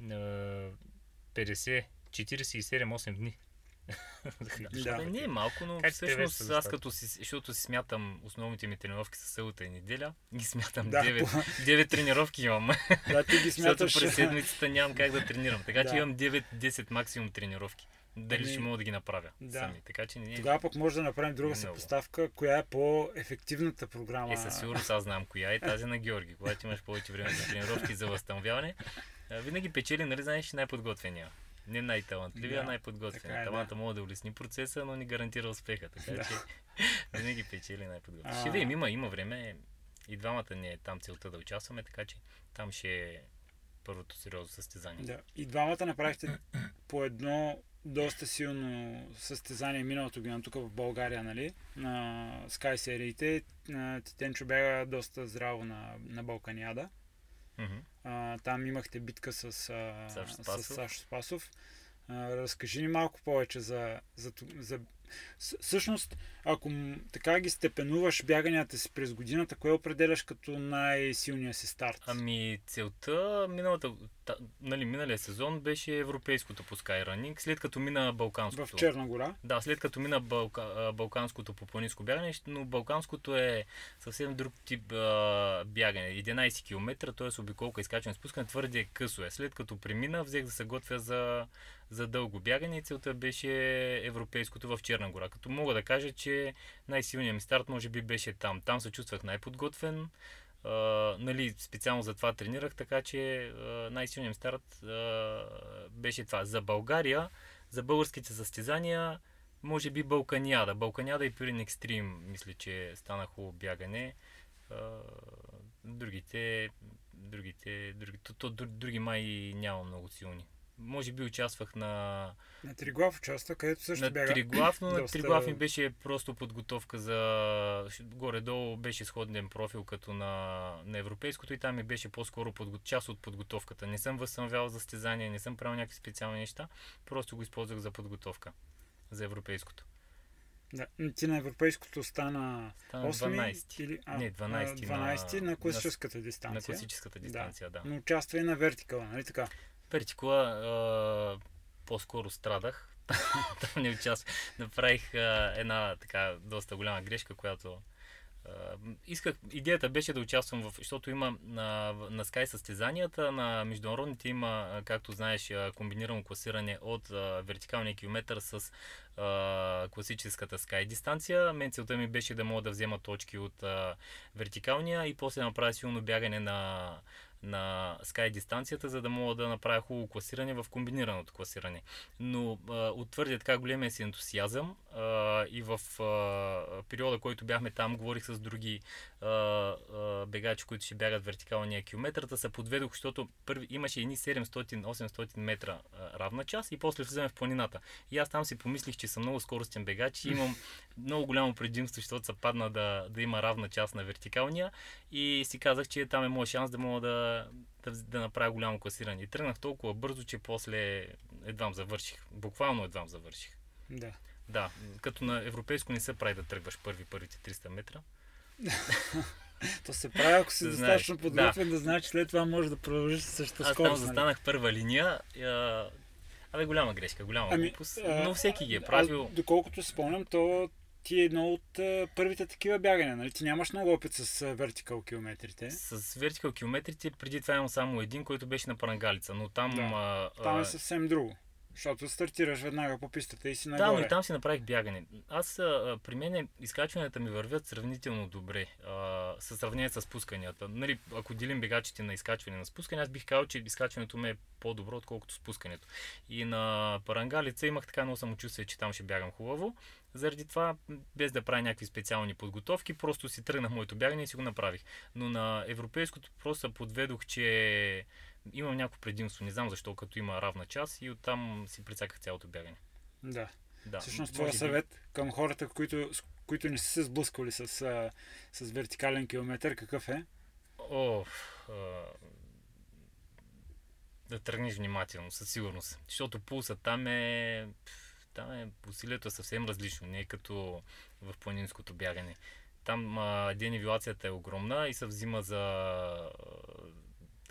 а, 50, 47-8 дни. Да. Не е малко, но Как всъщност аз достатъчно? като си, защото си смятам основните ми тренировки са събота и неделя, ги смятам Да, 9, по- 9 тренировки имам. да, ти ги (laughs) Защото смяташ. през седмицата нямам как да тренирам. Така Да. че имам 9-10 максимум тренировки. Дали Ами, ще мога да ги направя да. сами. Така че не Тогава пък може да направим друга Много. съпоставка, коя е по-ефективната програма. Е, със сигурност аз знам коя е тази на Георги. Когато имаш повече време за тренировки и за възстановяване, винаги печели, нали знаеш, най-подготвения. Не най-талантливия, Да, така е, да. Таланта мога да улесни процеса, но ни гарантира успеха. Така Да. че (laughs) винаги печели най-подготвения. А. Ще видим, има, има време. И двамата не е там целта да участваме, така че там ще е първото сериозно състезание. Да. И двамата направихте по едно доста силно състезание миналото година тук в България, нали? На Sky сериите. Титенчо бяга доста здраво на, на Балканиада. Мгм. А, там имахте битка с, а, Сашо с Спасов. Сашо Спасов. А, разкажи ни малко повече за, за, за... С- Всъщност, ако така ги степенуваш бяганията си през годината, кое определяш като най-силния си старт? Ами целта миналата, та, нали, миналия сезон беше европейското по Skyrunning, след като мина балканското. в Черна гора. Да, след като мина Балка, балканското по планинско бягане, но балканското е съвсем друг тип а, бягане. 11 км, т.е. обиколка, изкачване, спускане, твърде късо е. След като премина, взех да се готвя за, за дълго бягане и целта беше европейското в Черна гора. Като мога да кажа, че най-силният ми старт може би беше там. Там се чувствах най-подготвен. Uh, нали, специално за това тренирах, така че най-силният ми старт uh, беше това. За България, за българските състезания, може би Балканиада. Балканиада и Пирин Екстрим, мисля, че стана хубаво бягане. А, другите, другите, други, то, то, дру- други май няма много силни. Може би участвах на, На Триглав участва, където също на бяга. Триглав, но на (laughs) Триглав ми беше просто подготовка за... Горе-долу беше сходен профил като на, на европейското и там ми беше по-скоро подго... част от подготовката. Не съм възстановявал за състезания, не съм правил някакви специални неща, просто го използвах за подготовка за европейското. Да. Ти на европейското стана Стана 8 12. или, а, Не, 12 на, 12 на, на- класическата На дистанция. класическата дистанция, да. Но участва и на вертикала, нали така? Пертикула а, по-скоро страдах. (laughs) Там не участвах. Направих а, една така доста голяма грешка, която а, исках, идеята беше да участвам в, защото има на, на Sky състезанията, на международните има, както знаеш, комбинирано класиране от а, вертикалния километър с а, класическата Sky дистанция. Мен целта ми беше да мога да взема точки от а, вертикалния и после направя силно бягане на, на Sky дистанцията, за да мога да направя хубаво класиране в комбинираното класиране. Но а, от твърде така големия си ентусиазъм а, и в а, периода, който бяхме там, говорих с други а, а, бегачи, които ще бягат вертикалния километър, да се подведох, защото първи, имаше едни 700-800 метра а, равна част и после влизаме в планината. И аз там си помислих, че съм много скоростен бегач и имам (laughs) много голямо предимство, защото се падна да, да има равна част на вертикалния и си казах, че там е моят шанс да мога да, да, да направя голямо класиране. И тръгнах толкова бързо, че после едвам завърших. Буквално едвам завърших. Да. Да, като на европейско не се прави да тръгваш първи първите 300 метра. (laughs) То се прави, ако си Да достатъчно подготвен, да. знаеш, след това можеш да продължиш със същата Аз там скорост. нали? застанах първа линия. а, Абе, голяма грешка, голяма Ами, глупост. Но всеки ги е Аз, правил. доколкото си спомням, то ти е едно от а, първите такива бягания, нали? Ти нямаш много опит с вертикал километрите. С вертикал километрите, преди това имам само един, който беше на Парангалица, но там... Да. А, Там е съвсем друго. Защото стартираш веднага по пистата и си Да, нагоре. но и там си направих бягане. Аз, а, при мен изкачванията ми вървят сравнително добре, а, със сравнение с спусканията. Нали, ако делим бегачите на изкачване на спускане, аз бих казал, че изкачването ми е по-добро, отколкото спускането. И на Парангалица имах така едно самочувствие, че там ще бягам хубаво. Заради това, без да правя някакви специални подготовки, просто си тръгнах моето бягане и си го направих. Но на европейското просто подведох, че имам някакво предимство. Не знам защо, като има равна част и оттам си прецаках цялото бягане. Да. Да, Всъщност твоя би- съвет към хората, които, които не са се сблъсквали с, с вертикален километър, какъв е? О, а, да тръгнеш внимателно, със сигурност. Защото пулсът там е... Там е усилието е съвсем различно, не е като в планинското бягане. Там а, денивилацията е огромна и се взима за...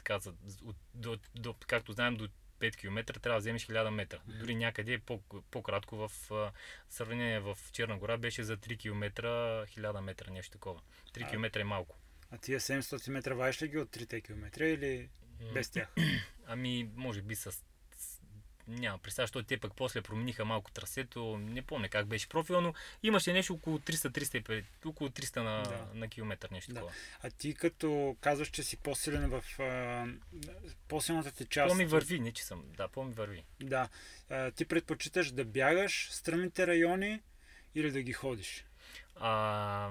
така, за, от, до, до, както знаем, до 5 км трябва да вземеш 1000 метра. Дори някъде по, по-кратко в а, сравнение в Черна гора беше за 3 км 1000 метра, нещо такова. 3 А, км е малко. А тия 700 метра ваеш ли ги от 3 км или без тях? Ами, може би с... Няма представа, защото те пък после промениха малко трасето. Не помня как беше профил, но имаше нещо около 300-350, около 300 на, Да. на километър, нещо Да. такова. А ти като казваш, че си по-силен в а, по-силната ти част. По-ми върви, не че съм. Да, по-ми върви. Да. А, ти предпочиташ да бягаш стръмните райони или да ги ходиш? А,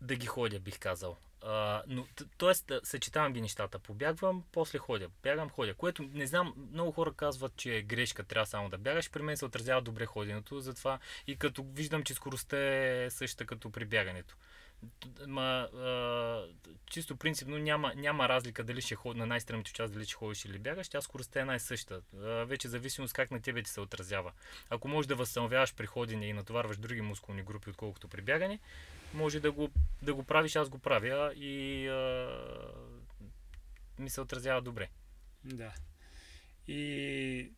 да ги ходя, бих казал. А, но, тоест, съчетавам ги нещата. Побягвам, после ходя. Бягам, ходя. Което не знам, много хора казват, че е грешка, трябва само да бягаш. При мен се отразява добре ходенето, затова и като виждам, че скоростта е същата като при бягането. Ма, а, чисто принципно няма, няма разлика дали ще ходи на най-стръмните част, дали ще ходиш или бягаш, тя скоростта е най-съща. Вече зависимост как на тебе ти се отразява. Ако можеш да възстановяваш при ходене и натоварваш други мускулни групи, отколкото при бягане, може да го, да го правиш, аз го правя и а, ми се отразява добре. Да. И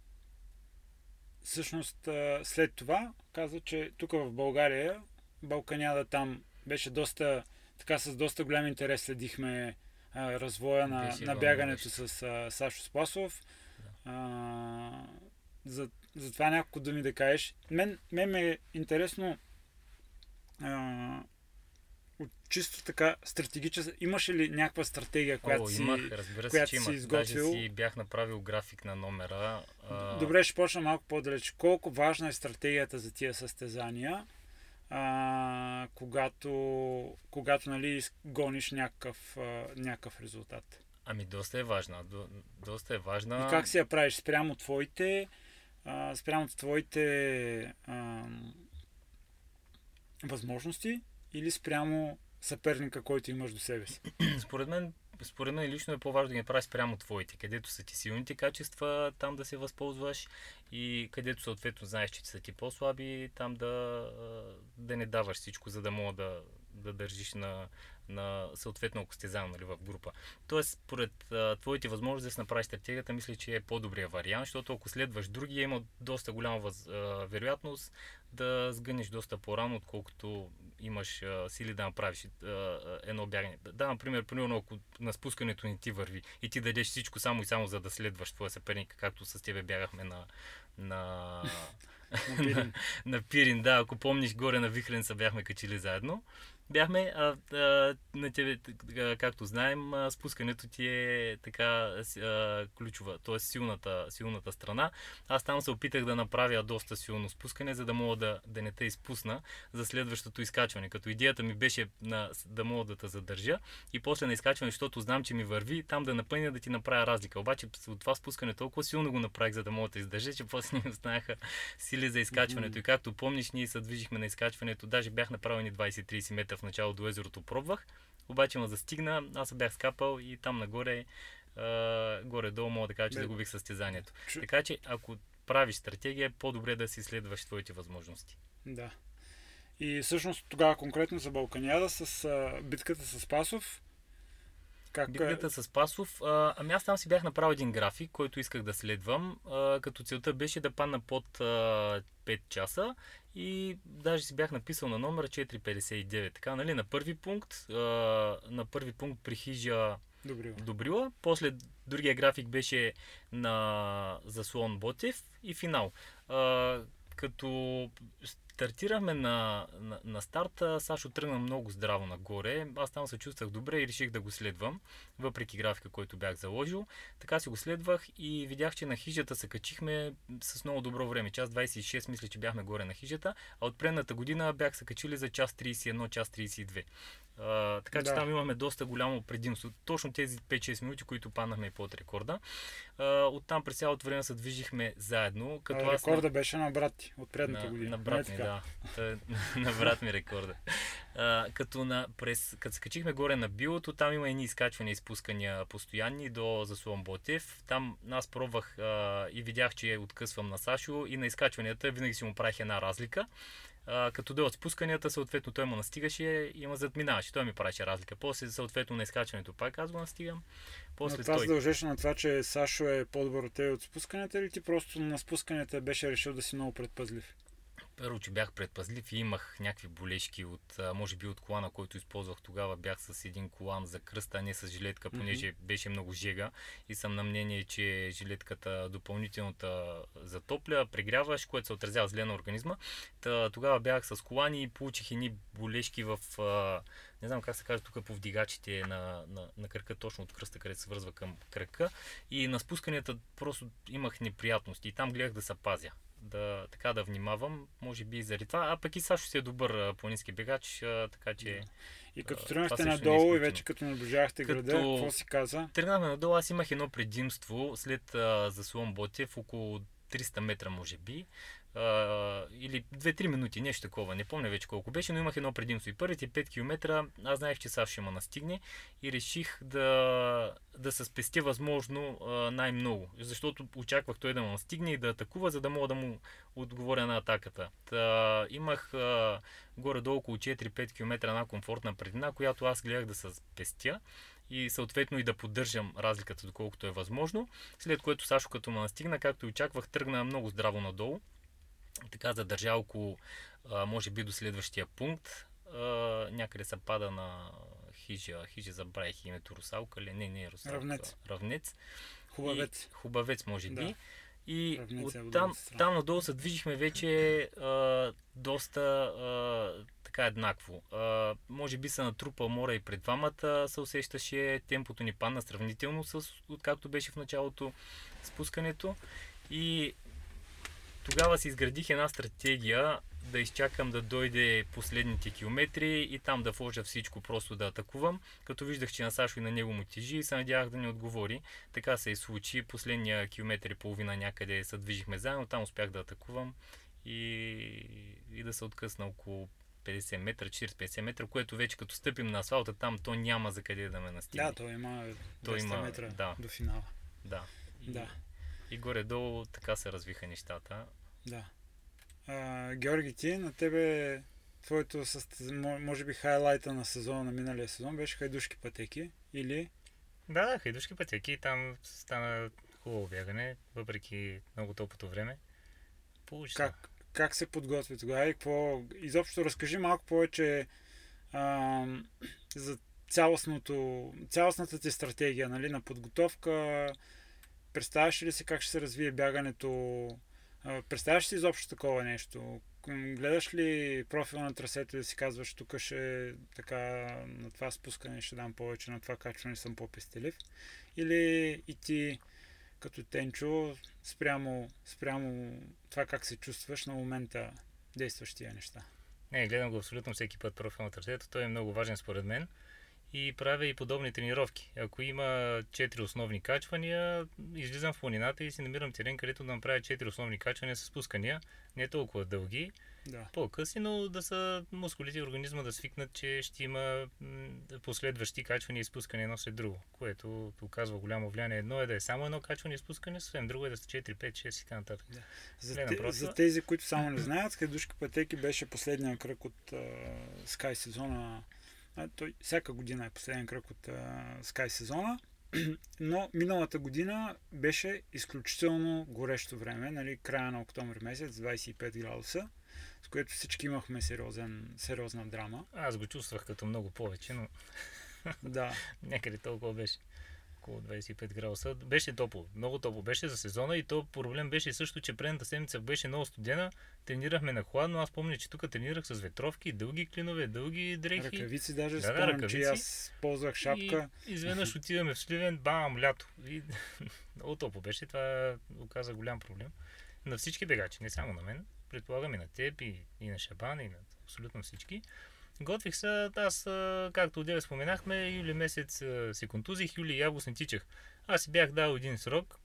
всъщност след това каза, че тук в България, Балканяда там беше доста, така с доста голям интерес следихме а, развоя на, Беше на бягането с а, Сашо Спасов. А, за, за това няколко думи да кажеш. Мен, мен ме е интересно а, от чисто така стратегическа. Имаше ли някаква стратегия, която О, си... имах, разбира се, която че си имах. изготвил. Даже си бях направил график на номера. А, Добре, ще почна малко по-далеч. Колко важна е стратегията за тия състезания, а, когато, когато нали, гониш някакъв, а, някакъв резултат? Ами доста е важна. До, доста е важна. И как си я правиш спрямо твоите, а, спрямо твоите а, възможности или спрямо съперника, който имаш до себе си? Според мен, според мен лично е по-важно да ги направиш прямо твоите, където са ти силните качества, там да се възползваш и където съответно знаеш, че са ти по-слаби, там да, да не даваш всичко, за да мога да, да държиш на, на съответно ако сте заедно нали, в група. Тоест, според а, твоите възможности да си направиш стратегията, мисля, че е по-добрия вариант, защото ако следваш другия, има доста голяма въз, а, вероятност да сгънеш доста по-рано, отколкото имаш а, сили да направиш а, а, едно бягане. Да, например, примерно, ако на спускането не ти върви и ти дадеш всичко само и само за да следваш твоя съперник, както с тебе бягахме на, на, (laughs) На Пирин? (laughs) на Пирин, да, ако помниш, горе на Вихрен се бяхме качили заедно. Бяхме, а, а, на тебе, както знаем, спускането ти е така а, ключова, т.е. Силната, силната страна. Аз там се опитах да направя доста силно спускане, за да мога да, да не те изпусна за следващото изкачване. Като идеята ми беше на, да мога да те задържа и после на изкачване, защото знам, че ми върви, там да напъня да ти направя разлика. Обаче от това спускане толкова силно го направих, за да мога да издържа, че после ми останаха сили за изкачването. И както помниш, ние се движихме на изкачването, даже бях направил ни 20-30 метра в начало до езерото, пробвах, обаче ме застигна, аз се бях скапал и там нагоре, а, горе-долу мога да кажа, че загубих състезанието. чу- Така че, ако правиш стратегия, по-добре да си следваш твоите възможности. Да. И всъщност тогава конкретно за Балканяда с а, битката с Пасов, Как, Битката с Пасов. А, ами аз там си бях направил един график, който исках да следвам, а, като целта беше да падна под а, 5 часа и даже си бях написал на номер 459. Така, нали, на първи пункт, а, на първи пункт при хижа Добре. Добрила, после другия график беше на заслон Ботев и финал. А, като стартирахме на, на, на старта, Сашо тръгна много здраво нагоре. Аз там се чувствах добре и реших да го следвам, въпреки графика, който бях заложил. Така си го следвах и видях, че на хижата се качихме с много добро време. Час 26 мисля, че бяхме горе на хижата, а от предната година бях се качили за час 31, час 32. А, така че Да. там имаме доста голямо предимство. Точно тези 5-6 минути, които паднахме под рекорда. А, оттам през цялото време се движихме заедно. Като А, аз на- рекорда беше на брат от предната на, година. на Нали брат ми, така? Да. Той, (laughs) на брат ми рекорда. А, като, на, през, като се качихме горе на билото, там има едни изкачвания и спускания постоянни до заслон Ботев. Там аз пробвах а, и видях, че откъсвам на Сашо и на изкачванията винаги си му правих една разлика. А, като дойдат спусканията, съответно той му настигаше и ме задминаваше. Той ми правеше разлика. После, съответно, на изкачването пак аз го настигам. Но После това се той. дължеше на това, че Сашо е по-добър от теб от спусканията или ти просто на спусканията беше решил да си много предпазлив? Първо, че бях предпазлив и имах някакви болешки от, може би от колана, който използвах тогава. Бях с един колан за кръста, а не с жилетка, понеже беше много жега. И съм на мнение, че жилетката допълнително те затопля, прегряваш, което се отразява зле на организма. Та, тогава бях с колани и получих едни болешки в, не знам как се каже тук по вдигачите на, на, на кръка, точно от кръста, където се вързва към кръка. И на спусканията просто имах неприятности и там гледах да се пазя да, така да внимавам, може би и заради това. А пък и Сашо си е добър а, планински бегач, а, така че И като тръгнахте е надолу и вече като наближавахте Като- града, какво си каза? тръгнахме надолу. Аз имах едно предимство след а, заслон Ботев, около 300 метра може би. Или 2-3 минути, нещо такова, не помня вече колко беше, но имах едно предимство. И първите 5 км аз знаех, че Сашо ще ме настигне и реших да, да се спестя възможно а, най-много. Защото очаквах той да ме настигне и да атакува, за да мога да му отговоря на атаката. Та, имах а, горе-долу около 4-5 км една комфортна предина, която аз гледах да се спестя и съответно и да поддържам разликата доколкото е възможно. След което Сашо като ме настигна, както и очаквах, тръгна много здраво надолу. Така задържа около, а, може би до следващия пункт. А, някъде се пада на хижа, хижа забравих името Русалка ли? Не, не е Русалка. Равнец. Равнец. Хубавец. И, хубавец, може би. Да. И е от страна. там надолу се движихме вече а, доста а, така еднакво. А, може би се натрупа мора и пред двамата се усещаше, темпото ни падна сравнително с откакто беше в началото спускането. И тогава си изградих една стратегия да изчакам да дойде последните километри и там да вложа всичко, просто да атакувам. Като виждах, че на Сашо и на него му тежи и се надявах да ни отговори. Така се и случи. Последния километър и половина някъде се движихме заедно, там успях да атакувам и, и да се откъсна около 50 метра, 40-50 метра, което вече като стъпим на асфалта, там то няма за къде да ме настигне. Да, той има 200 Той има, метра да. до финала. да. И, Да, и горе-долу така се развиха нещата. да. А, Георги, ти, на тебе твоето, може би, хайлайта на сезона на миналия сезон беше хайдушки пътеки или Да, хайдушки пътеки. Там стана хубаво бягане, въпреки много топлото време. Получи как, как се подготви тогава и какво... Изобщо разкажи малко повече ам, за цялостното, цялостната ти стратегия нали, на подготовка. Представяш ли си как ще се развие бягането? Представяш си изобщо такова нещо? Гледаш ли профила на трасето и да си казваш, тук ще така на това спускане ще дам повече, на това качване съм по-пестелив? Или и ти като Тенчо спрямо, спрямо това как се чувстваш на момента действаш тия неща? Не, гледам го абсолютно всеки път профил на трасето. Той е много важен според мен. И правя и подобни тренировки. Ако има четири основни качвания, излизам в планината и си намирам терен, където да направя четири основни качвания с спускания. Не толкова дълги, Да. по-къси, но да са мускулите и организма да свикнат, че ще има последващи качвания и спускания едно след друго, което оказва голямо влияние. Едно е да е само едно качване и спускане, съвсем друго е да са 4, 5, 6 и така нататък. За, Гледам те, просто. за тези, които само не знаят, Хайдушки пътеки беше последния кръг от а, Sky сезона той всяка година е последен кръг от а, Sky сезона. (clears throat) Но миналата година беше изключително горещо време, нали, края на октомври месец, 25 градуса, с което всички имахме сериозен, сериозна драма. Аз го чувствах като много повече, но Да, (laughs) някъде толкова беше. Около 25 градуса. Беше топло. Много топло беше за сезона и то проблем беше също, че предната седмица беше много студена. Тренирахме на хладно. Аз помня, че тук тренирах с ветровки, дълги клинове, дълги дрехи. ръкавици даже Да, спомням, че ръкавици. аз ползвах шапка. И изведнъж отиваме в Сливен, бам, лято. И (laughs) много топло беше. Това оказа голям проблем. На всички бегачи, не само на мен. Предполагам и на теб, и, и на Шабан, и на абсолютно всички. Готвих се, аз, както отдеве споменахме, юли месец се контузих, юли и август не тичах. Аз си бях дал един срок,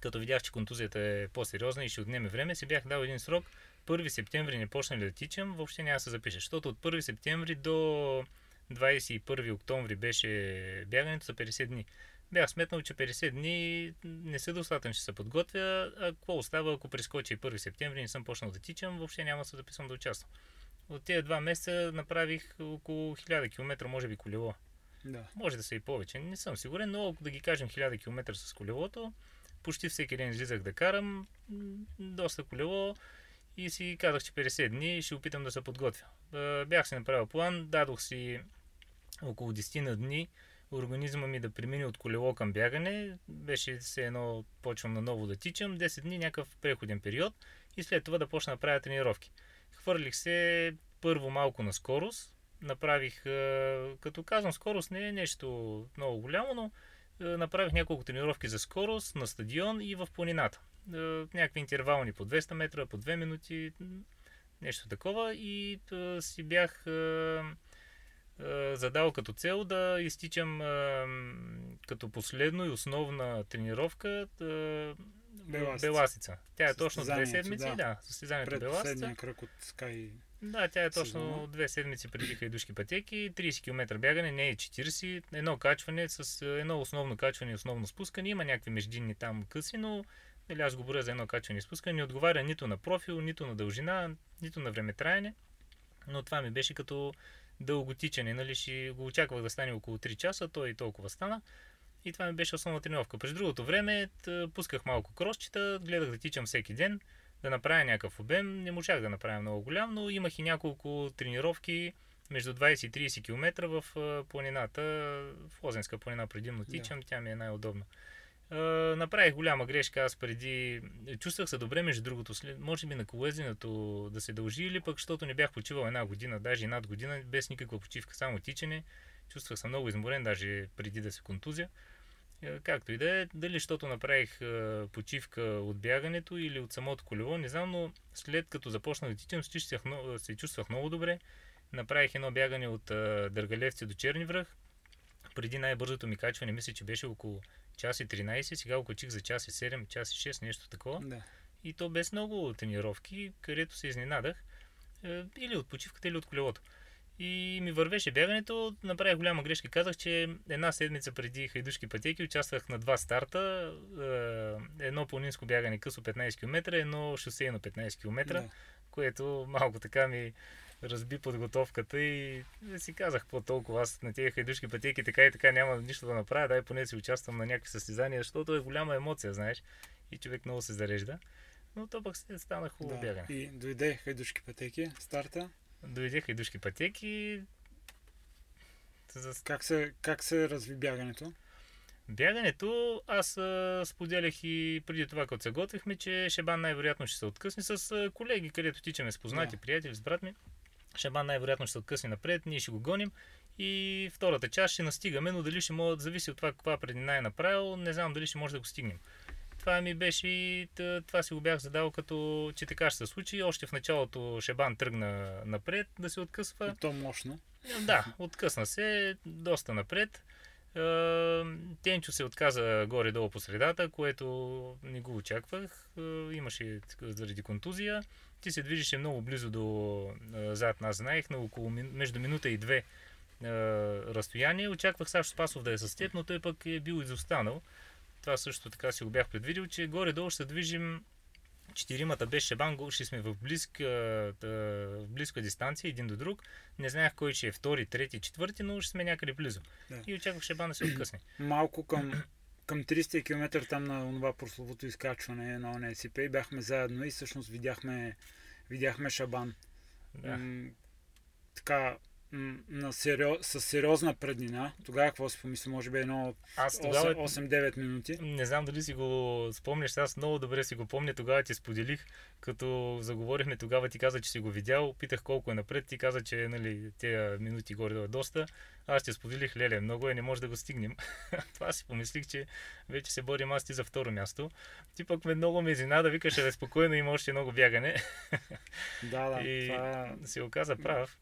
като видях, че контузията е по-сериозна и ще отнеме време, си бях дал един срок. 1 септември не почна ли да тичам, въобще няма да се запиша. Защото от 1 септември до 21 октомври беше бягането за 50 дни. Бях сметнал, че 50 дни не са достатъчно, ще се подготвя. А какво остава, ако прескочи 1 септември не съм почнал да тичам, въобще няма да се записвам да участвам. От тези два месеца направих около 1000 км, може би колело. Да. Може да са и повече, не съм сигурен, но ако да ги кажем 1000 км с колелото, почти всеки ден излизах да карам, доста колело и си казах, че 50 дни ще опитам да се подготвя. Бях си направил план, дадох си около 10 на дни организма ми да премине от колело към бягане. Беше все едно почвам наново да тичам, 10 дни някакъв преходен период и след това да почна да правя тренировки. Хвърлих се първо малко на скорост, направих, като казвам скорост не е нещо много голямо, но направих няколко тренировки за скорост на стадион и в планината. Някакви интервални по 200 метра, по 2 минути, нещо такова и си бях задал като цел да изтичам като последно и основна тренировка Беласица. Беласица. Тя е точно две седмици, да. да, състезанието Пред Беласица. кръг от Sky. Да, тя е точно сезона. две седмици преди хайдушки пътеки, 30 км бягане, не е 40, едно качване с едно основно качване и основно спускане. Има някакви междинни там къси, но нали, аз го боря за едно качване и спускане. Не отговаря нито на профил, нито на дължина, нито на времетраене. Но това ми беше като дълго тичане. Нали, ще го очаквах да стане около 3 часа, то и толкова стана. И това ми беше основна тренировка. През другото време пусках малко кросчета, гледах да тичам всеки ден, да направя някакъв обем. Не можах да направя много голям, но имах и няколко тренировки между 20 и 30 км в планината, в Лозенска планина предимно тичам, тя ми е най-удобна. А, направих голяма грешка аз преди. Чувствах се добре, между другото, след, може би на колезенето да се дължи или пък, защото не бях почивал една година, даже и над година, без никаква почивка, само тичане. Чувствах се много изморен, даже преди да се контузя. Е, Както и да е, дали защото направих е, почивка от бягането или от самото колело, не знам, но след като започнах да тичам, се чувствах, много- се чувствах много добре. Направих едно бягане от е, Дъргалевци до Черни връх. Преди най-бързото ми качване, мисля, че беше около час и 13, сега окачих за час и 7, час и 6, нещо такова. Да. И то без много тренировки, където се изненадах. е, Или от почивката, или от колелото. И ми вървеше бягането, направих голяма грешка. Казах, че една седмица преди хайдушки пътеки участвах на два старта. е, Едно планинско бягане късо 15 км, едно шосейно 15 км, Да. което малко така ми разби подготовката и си казах по толкова аз на тези хайдушки пътеки така и така няма нищо да направя, дай поне си участвам на някакви състезания, защото е голяма емоция, знаеш, и човек много се зарежда. Но то пък се стана хубаво да. бягане. И дойде хайдушки пътеки, старта. Дойдеха и душки пътеки. За Как се, как се разви бягането? бягането аз а, споделях и преди това, като се готвихме, че Шебан най-вероятно ще се откъсне с а, колеги, където тичаме с познати Да. приятели, с брат ми. Шебан най-вероятно ще се откъсне напред, ние ще го гоним. И втората част ще настигаме, но дали ще мога да зависи от това каква преднина е направил, не знам дали ще може да го стигнем. Това ми беше и това си го бях задал като, че така ще се случи. Още в началото Шебан тръгна напред да се откъсва. И то мощно. Да, откъсна се доста напред. Тенчо се отказа горе-долу по средата, което не го очаквах. Имаше заради контузия. Ти се движеше много близо до зад нас, знаех, на около между минута и две разстояние. Очаквах Сашо Спасов да е с теб, но той пък е бил изостанал. Това също така си го бях предвидил, че горе-долу ще движим четиримата без Шабан, го- ще сме в близка, в близка дистанция един до друг. Не знаех кой ще е втори, трети, четвърти, но ще сме някъде близо. Да. И очаквах Шабан да се откъсне. (clears throat) Малко към, към 300 км там на това прословото изкачване на ОНСП и бяхме заедно и всъщност видяхме, видяхме Шабан. Да. М, така, на сериоз, с сериозна преднина. Тогава какво си помисли? Може би едно Аз тогава 8-9 минути. Не знам дали си го спомняш, аз много добре си го помня, тогава ти споделих, като заговорихме, тогава ти каза, че си го видял, питах колко е напред, ти каза, че нали, тези минути горе е доста, аз ти споделих, леле, много е, не може да го стигнем. (laughs) Това си помислих, че вече се борим аз ти за второ място. Ти пък ме много ме изненада, викаше, спокойно има още много бягане. (laughs) Да, да. и Това... се оказа прав.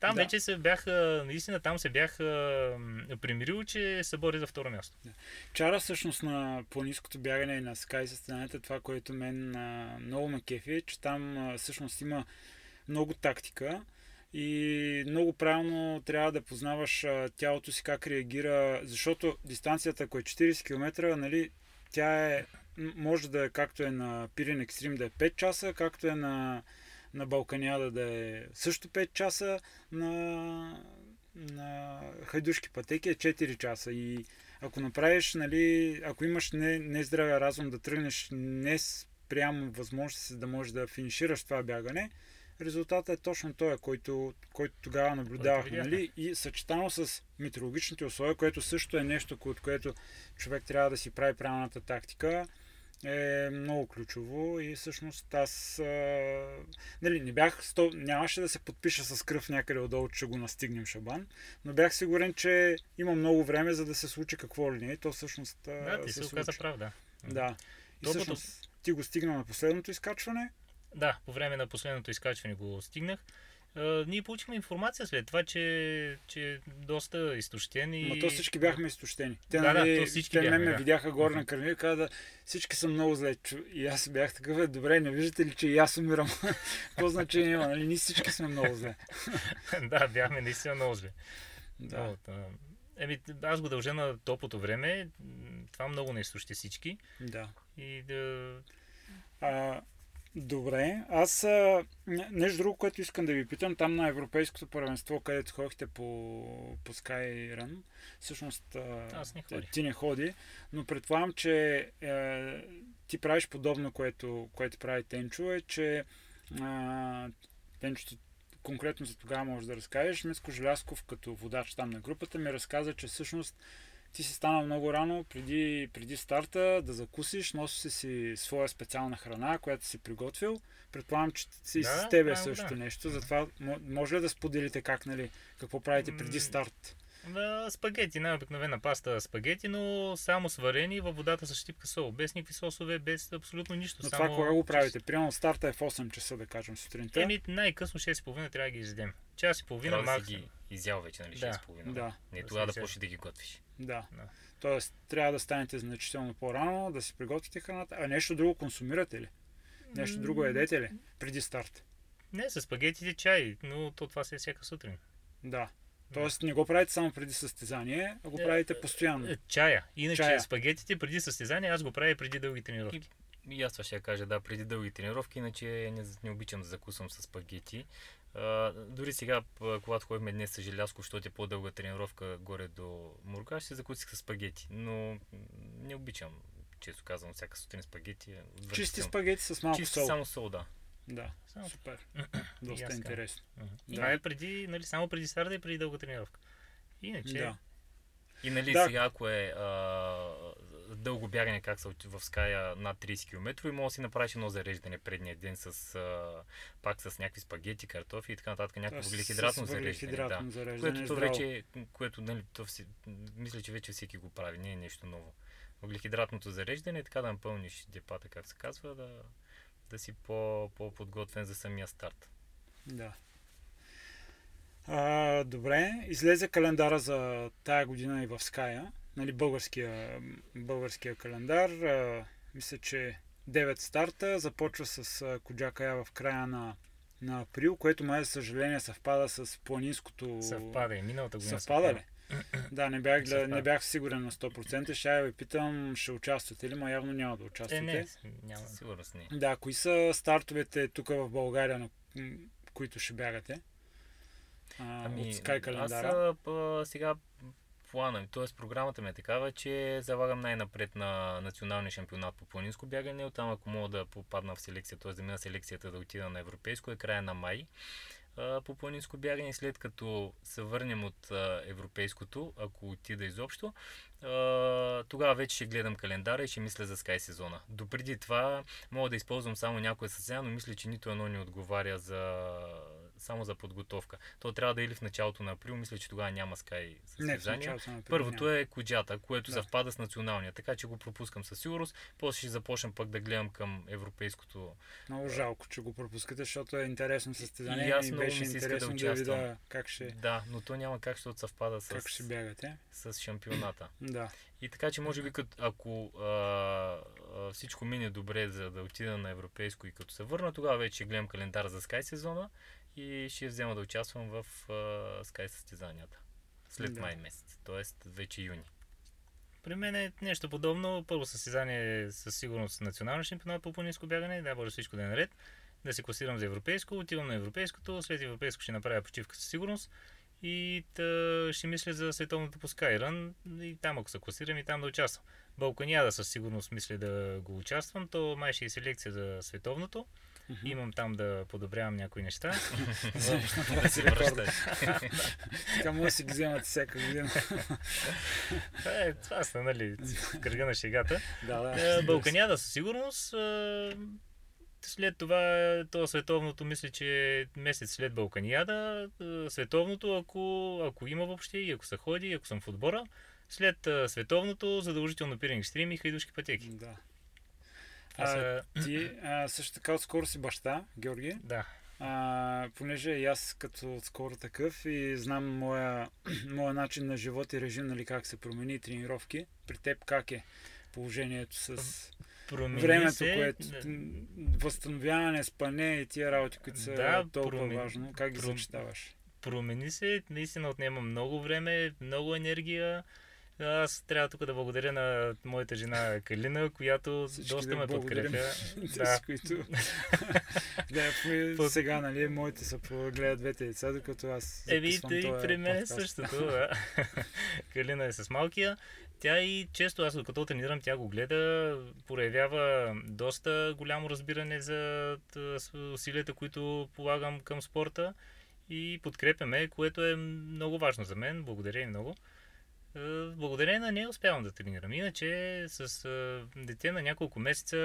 Там Да. вече се бяха, наистина там се бяха примирил, че се бори за второ място. Чара всъщност на планинското бягане и на скай състоянието, това, което мен а, много ме кефи, е, че там а, всъщност има много тактика и много правилно трябва да познаваш а, тялото си как реагира, защото дистанцията, ако е 40 км, нали, тя е, може да е както е на Пирин Екстрим да е 5 часа, както е на, на Балканиада да е също 5 часа, на, на хайдушки пътеки е 4 часа и ако направиш, нали, ако имаш не, нездравия разум да тръгнеш не прямо възможност да можеш да финишираш това бягане, резултатът е точно този, който, който тогава наблюдавахме. Нали? И съчетано с метеорологичните условия, което също е нещо, от което човек трябва да си прави правилната тактика, е много ключово и всъщност аз а, нали, не бях, сто, нямаше да се подпиша с кръв някъде отдолу, че го настигнем Шабан, но бях сигурен, че има много време за да се случи какво ли не. И то всъщност Да, ти се оказа случи. прав, да. Да. И Доброто- всъщност ти го стигна на последното изкачване. Да, по време на последното изкачване го стигнах. А, ние получихме информация след това, че, че е доста изтощен и... Но то всички бяхме изтощени. Те, Да, да, нали, то всички те бяхме, ме да. видяха горе на кръвни и каза да всички са много зле. И аз бях такъв, е, добре, не виждате ли, че и аз умирам? (laughs) Какво значение има? Нали? Ние всички сме много зле. (laughs) да, бяхме наистина много зле. Да. Много. Еми, аз го дължа на топлото време. Това много не изтощи всички. да. И да... А, добре, аз а, не- нещо друго, което искам да ви питам, там на Европейското първенство, където ходихте по, по Skyrun, всъщност а, Аз не ходих. ти не ходи, но предполагам, че е, ти правиш подобно, което, което прави Тенчо, е, че а, Тенчо ти конкретно за тогава може да разкажеш. Миско Желясков, като водач там на групата, ми разказа, че всъщност ти си станал много рано преди, преди старта да закусиш, носи си, своя специална храна, която си приготвил. Предполагам, че си Да, с тебе правилно, също да. нещо. Затова мо- може ли да споделите как, нали, какво правите преди старт? Да, спагети, най-обикновена паста спагети, но само сварени във водата с щипка сол. Без никакви сосове, без абсолютно нищо. Но само... това кога го правите? Примерно старта е в 8 часа, да кажем, сутринта. Еми, най-късно 6.30 трябва да ги изядем. Час и половина Трябва да си ги изял вече, нали? Да, 6,5. да. Не Да тогава да почнеш да ги готвиш. Да. Да. Тоест, трябва да станете значително по-рано, да си приготвите храната. А нещо друго консумирате ли? Нещо друго едете ли? Преди старт. Не, с спагетите чай, но то това се е всяка сутрин. Да. Тоест, не го правите само преди състезание, а го Е, правите постоянно. Е, Чая. Иначе Чая. спагетите преди състезание, аз го правя и преди дълги тренировки. И аз това ще кажа, да, преди дълги тренировки, иначе не, не обичам да закусвам с спагети. А, дори сега, когато ходихме днес с Желязко, защото е по-дълга тренировка горе до Мургаш, ще закусих с спагети. Но не обичам, често казвам, всяка сутрин спагети. е Чисти спагети с малко Чисти сол. само сол, да. Да, Само. супер. Доста така. интересно. И Да. Това е преди, нали, само преди старта и преди дълга тренировка. Иначе, Да. И нали Да. сега, ако е а, дълго бягане, как са в Ская над 30 км, и може да си направиш едно зареждане предния ден с а, пак с някакви спагети, картофи и така нататък, някакво въглехидратно с зареждане. Да. зареждане. Което то здраво. вече, което, нали, то вси, мисля, че вече всеки го прави, не е нещо ново. Въглехидратното зареждане е така да напълниш депата, как се казва, да, да си по, по-подготвен за самия старт. Да. А, добре, излезе календара за тая година и в Ская, нали, българския, българския календар. А, мисля, че 9 старта, започва с Коджакая в края на, на април, което май за съжаление съвпада с планинското... съвпада и миналата година. Съвпада ли? Да, не бях, да, не бях сигурен на 100%. Ще я ви питам, ще участвате ли, но явно няма да участвате. Е, не, няма. Сигурност не. Да, кои са стартовете тук в България, на които ще бягате? А, от Sky календара. Ами, Аз а, сега плана, т.е. програмата ми е такава, че залагам най-напред на националния шампионат по планинско бягане. Оттам ако мога да попадна в селекция, т.е. да мина селекцията да отида на европейско, е края на май по планинско бягане. След като се върнем от а, европейското, ако отида изобщо, а, тогава вече ще гледам календара и ще мисля за Sky сезона. Допреди това мога да използвам само някоя състезание, но мисля, че нито едно не отговаря за само за подготовка. То трябва да е или в началото на април, мисля, че тогава няма Sky състезания. Първото няма. е Коджата, което Да. съвпада с националния, така че го пропускам със сигурност. После ще започна пък да гледам към европейското. Много жалко, че го пропускате, защото е интересно състезание И аз много беше ми се иска да да, участвам. видя как ще, Да, но то няма как, защото съвпада с, как ще бягате. с шампионата. (clears throat) Да. И така, че може би като, ако а, а, всичко мине добре за да отида на европейско и като се върна, тогава вече гледам календар за Sky сезона и ще взема да участвам в а, Sky състезанията. След Да. май месец, т.е. вече юни. При мен е нещо подобно. Първо състезание със сигурност национален шампионат по планинско бягане. Да, може всичко да е наред. Да се класирам за европейско. Отивам на европейското. След европейско ще направя почивка със сигурност. И тъ, ще мисля за световното по Skyrun. И там, ако се класирам, и там да участвам. Балканиада със сигурност мисля да го участвам. То май ще е селекция за световното. Мгм. Имам там да подобрявам някои неща. да се връщаш. Така може да си ги вземат всяка година. е, това са, нали, в кръга на шегата. да, да. Е. Балканяда със сигурност. е, След това, то световното, мисля, че е месец след Балканияда, е, световното, ако, ако има въобще и ако се ходи, ако съм в отбора, след световното, задължително пиринг стрим и хайдушки пътеки. Да. А, ти а, също така отскоро си баща, Георги. да. А, понеже и аз като отскоро такъв и знам моя, (clears throat) моя начин на живот и режим, нали, как се промени тренировки. При теб как е положението с Промени времето, се, което да, възстановяване, спане и тия работи, които са Да, толкова промен- важно. Как ги пром- съчетаваш? промени се, наистина отнема много време, много енергия. Аз трябва тук да благодаря на моята жена Калина, която Всички доста да ме подкрепя. Да, (laughs) които... (laughs) да, Под- сега, нали, моите са гледат двете деца, докато аз Еми, записвам и при мен е същото. Да. (laughs) Калина е с малкия. Тя и често, аз докато тренирам, тя го гледа, проявява доста голямо разбиране за усилията, които полагам към спорта и подкрепяме, което е много важно за мен. Благодаря и много. Е, Благодарение на нея успявам да тренирам. Иначе с е, дете на няколко месеца,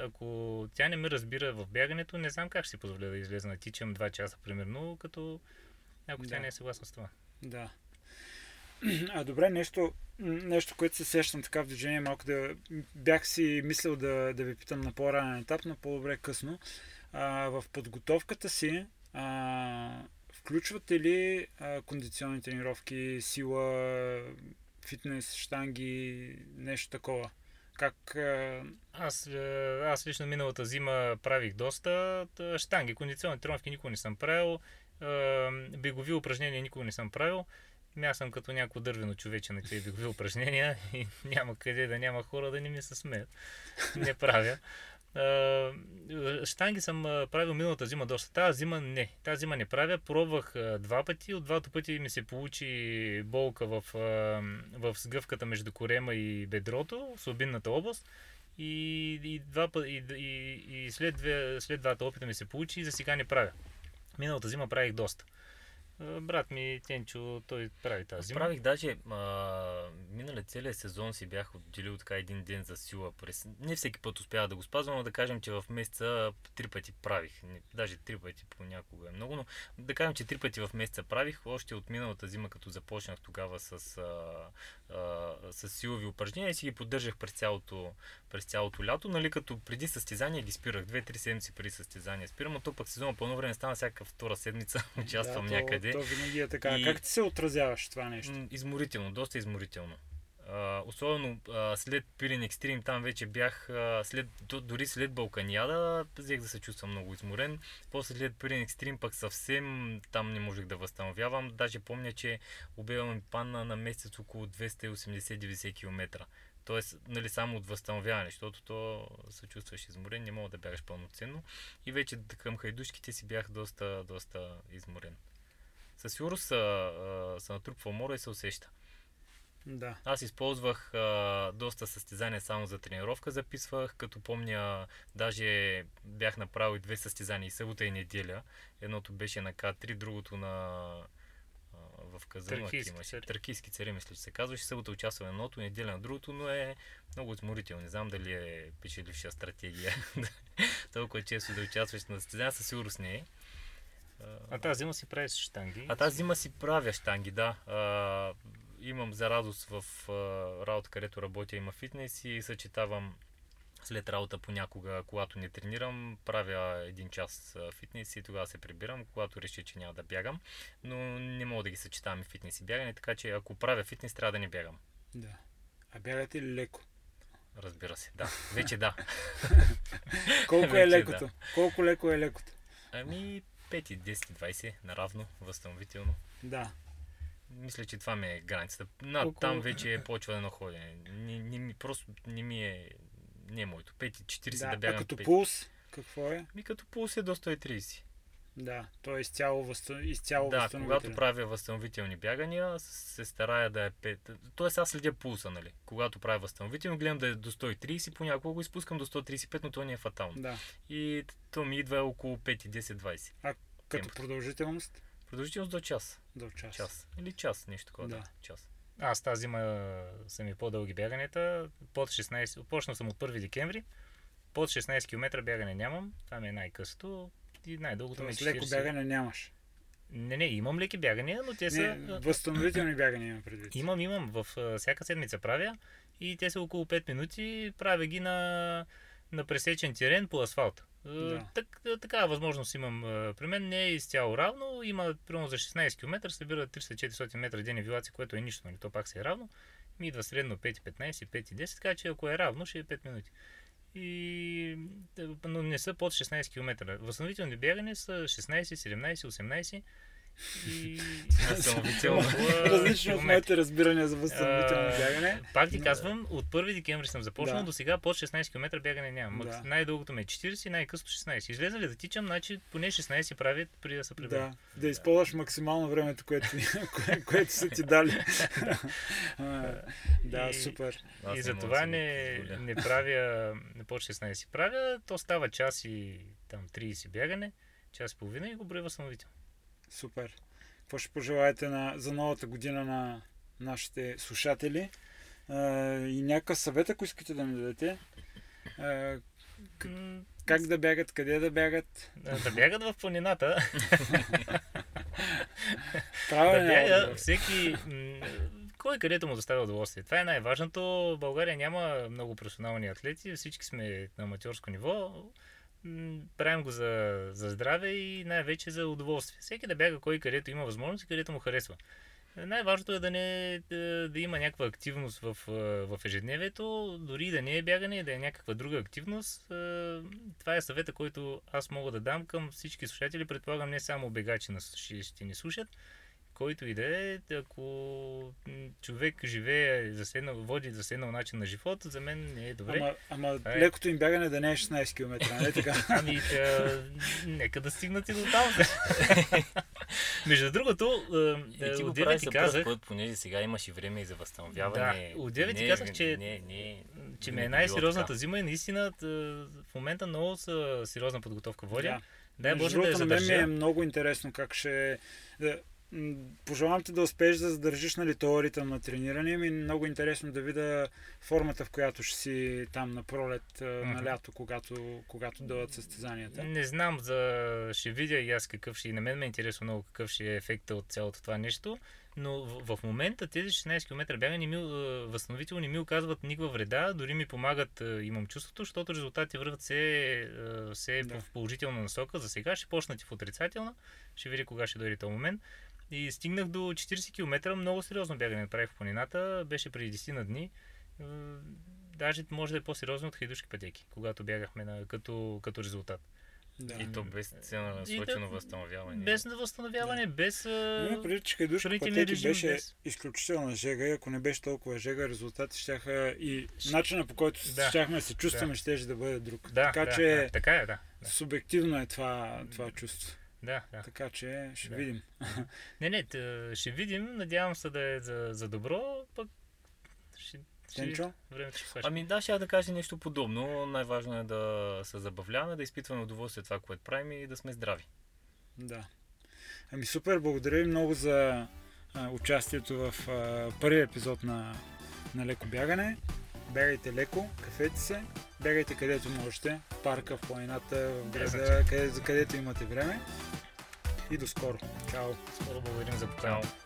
ако тя не ме разбира в бягането, не знам как ще си позволя да излеза на тичам 2 часа, примерно, като ако тя Да. не е съгласна с това. Да. А добре, нещо, нещо, което се сещам така в движение, малко да бях си мислил да, да ви питам на по-ранен етап, но по-добре късно. А, в подготовката си а, включвате ли а, кондиционни тренировки, сила, фитнес, штанги, нещо такова? Как... Аз, аз лично миналата зима правих доста штанги, кондиционни тренировки никога не съм правил, бегови упражнения никога не съм правил. Ами Аз съм като някакво дървено човече на тези бегови упражнения (laughs) и няма къде да няма хора да не ми се смеят. Не правя. Е, Штанги съм а, правил миналата зима доста. Тази зима не. Тази зима не правя. Пробвах а, два пъти. От двата пъти ми се получи болка в, в сгъвката между корема и бедрото, в слабинната област. И, и, два, и, и, и след, две, след двата опита ми се получи и за сега не правя. Миналата зима правих доста. А, Брат ми Тенчо, той прави тази правих даже а, миналия целият сезон си бях отделил така един ден за сила. През... Не всеки път успявах да го спазвам, но да кажем, че в месеца три пъти правих. Не, даже три пъти понякога е много, но да кажем, че три пъти в месеца правих. Още от миналата зима, като започнах тогава с, а, а, с силови упражнения и си ги поддържах през цялото, през цялото лято. Нали, като преди състезания ги спирах. Две-три седмици преди състезания спирам, но то пък сезона пълно време стана всяка втора седмица. (laughs) Участвам да, някъде. То, то винаги е така. И- Как ти се отразяваш това нещо? Изморително, доста изморително. А, особено а, след Пирин Екстрим, там вече бях, а, след, до, дори след Балканиада, взех да се чувствам много изморен. После след Пирин Екстрим пък съвсем там не можех да възстановявам. Даже помня, че обема ми падна на месец около 280-90 км. Тоест, нали, само от възстановяване, защото то се чувстваш изморен, не мога да бягаш пълноценно. И вече към хайдушките си бях доста, доста изморен. Със сигурност се, натрупва мора и се усеща. Да. Аз използвах а, доста състезания само за тренировка, записвах, като помня, даже бях направил две състезания и събота и неделя. Едното беше на К3, другото на а, в Казанлък имаше. цари. Тракийски цари, мисля, че се казваше. Събота участвам едното, неделя на другото, но е много изморително. Не знам дали е печеливша стратегия. (laughs) Толкова често да участваш на състезания, със сигурност не е. А тази зима си правиш штанги. А тази зима си правя штанги, да. А, имам за радост в а, работа, където работя, има фитнес и съчетавам след работа понякога, когато не тренирам, правя един час фитнес и тогава се прибирам, когато реша, че няма да бягам. Но не мога да ги съчетавам и фитнес и бягане, така че ако правя фитнес, трябва да не бягам. Да. А бягате ли леко? Разбира се, да. Вече да. (laughs) Колко е лекото? да. Колко леко е лекото? Ами 5, 10, 20, наравно, възстановително. Да. Мисля, че това ми е границата. Над Колко- там вече е почва едно ходене. Не, не ми, просто не ми е... Не е моето. 5,40 да, да. да бягам а като 5. пулс, какво е? Ми като пулс е до 130. Да, то е изцяло, възстан... изцяло Да, възстановителен. когато правя възстановителни бягания, се старая да е 5. Тоест аз следя пулса, нали? Когато правя възстановително, гледам да е до 130, понякога го изпускам до 135, но то не е фатално. Да. И то ми идва около 5, 10, 20. Като темпото. продължителност Продължителност до час. до час. Час. Или час, нещо такова. Да. Да. Час. Аз тази зима а, са ми по-дълги бяганията. Под 16, почнал съм от 1 декември. Под 16 км бягане нямам. Това ми е най-късото. И най-дългото ми е Тоест 40. леко бягане нямаш. Не, не, имам леки бягания, но те са... Не, а, възстановителни (clears throat) бягания има предвид. Имам, имам. В всяка седмица правя. И те са около 5 минути. Правя ги на, на пресечен терен по асфалт. Да. Так, такава възможност имам. При мен не е изцяло равно. Има, примерно за 16 км, събира 300-400 метра ден авиация, което е нищо, нали? То пак се е равно. Ми идва средно 5,15, 5,10, така че ако е равно, ще е 5 минути. И, но не са под 16 км. Възстановителни бягане са 16, 17, 18 и... Възстановително. (laughs) Различно от моите разбирания за възстановително бягане. Пак ти казвам, от 1 декември съм започнал, Да. до сега под 16 км бягане нямам. Да. Най-дългото ме е 40, най-късото 16. Излезе ли да тичам, значи поне 16 правят преди да се прибера. Да, да използваш максимално времето, което, (laughs) кое, което са ти дали. (laughs) Да, И- супер. И не за това не, не правя не под 16 правя, то става час и там 30 бягане, час и половина и го броя възстановител. Супер. Какво ще пожелаете на, за новата година на нашите слушатели? А, и някакъв съвет, ако искате да ми дадете. А, М, как да бягат, къде да бягат? Да бягат в планината, Правилен да е бяга всеки... Кой където му доставя удоволствие. Това е най-важното. В България няма много професионални атлети, всички сме на аматьорско ниво. Правим го за, за здраве и най-вече за удоволствие. Всеки да бяга кой където има възможност и където му харесва. Най-важното е да, не, да, да има някаква активност в, в ежедневието, дори да не е бягане, да е някаква друга активност. Това е съвета, който аз мога да дам към всички слушатели. Предполагам не само бегачи на ще, ще ни слушат, който и да е, ако човек живее, заседнал, води заседнал начин на живот, за мен не е добре. Ама, ама Това е. лекото им бягане да не е 16 км, нали така? (laughs) Ами, тя, нека да стигнат и до там. (laughs) Между другото, И е, ти го ти за казах, пръв път, понеже сега имаш и време и за възстановяване. Да, от девет ти Не, казах, че- Не, не, че не ми е най-сериозната зима и наистина в момента много са сериозна подготовка водя. Да. Дай Боже да я другото, на мен ми е задържа. много интересно как ще... Пожелавам ти да успееш да задържиш нали, този ритъм на трениране. Ми е много интересно да видя формата, в която ще си там на пролет, на лято, когато, когато дойдат състезанията. Не знам, за... ще видя и аз какъв ще... И на мен ме е интересно много какъв ще е ефекта от цялото това нещо. Но в, в момента тези 16 км бяга не ми, възстановително не ми оказват никаква вреда, дори ми помагат, имам чувството, защото резултатите върват все, а, все Да. в положителна насока. За сега ще почнат и в отрицателна, ще видя кога ще дойде този момент. И стигнах до 40 км, много сериозно бягане направих в планината, беше преди 10 на дни. Даже може да е по-сериозно от хайдушки пътеки, когато бягахме на, като, като резултат. Да. И то без целенасочено възстановяване. Без възстановяване, без... а, Има преди, че хранителен пътеки режим, беше без- изключителна жега и ако не беше толкова жега, резултатите щяха и начина по който Да. щяхме да се чувстваме, Да. щеше да бъде друг. Да, така да, че да, така е, да. Да, субективно е това, това чувство. Да. да. Така че ще Да. видим. Не, не, тъ, ще видим, надявам се да е за, за добро, пък ще, времето ще свърши. Ами да, ще я да кажа нещо подобно. Най-важно е да се забавляваме, да изпитваме удоволствие от това, което правим и да сме здрави. Да. Ами супер, благодаря ви много за а, участието в а, първия епизод на, на леко бягане. Бягайте леко, кафете се, бягайте където можете, в парка, в планината, в града, къде, където имате време. И до скоро. Чао! Скоро благодарим за поканата.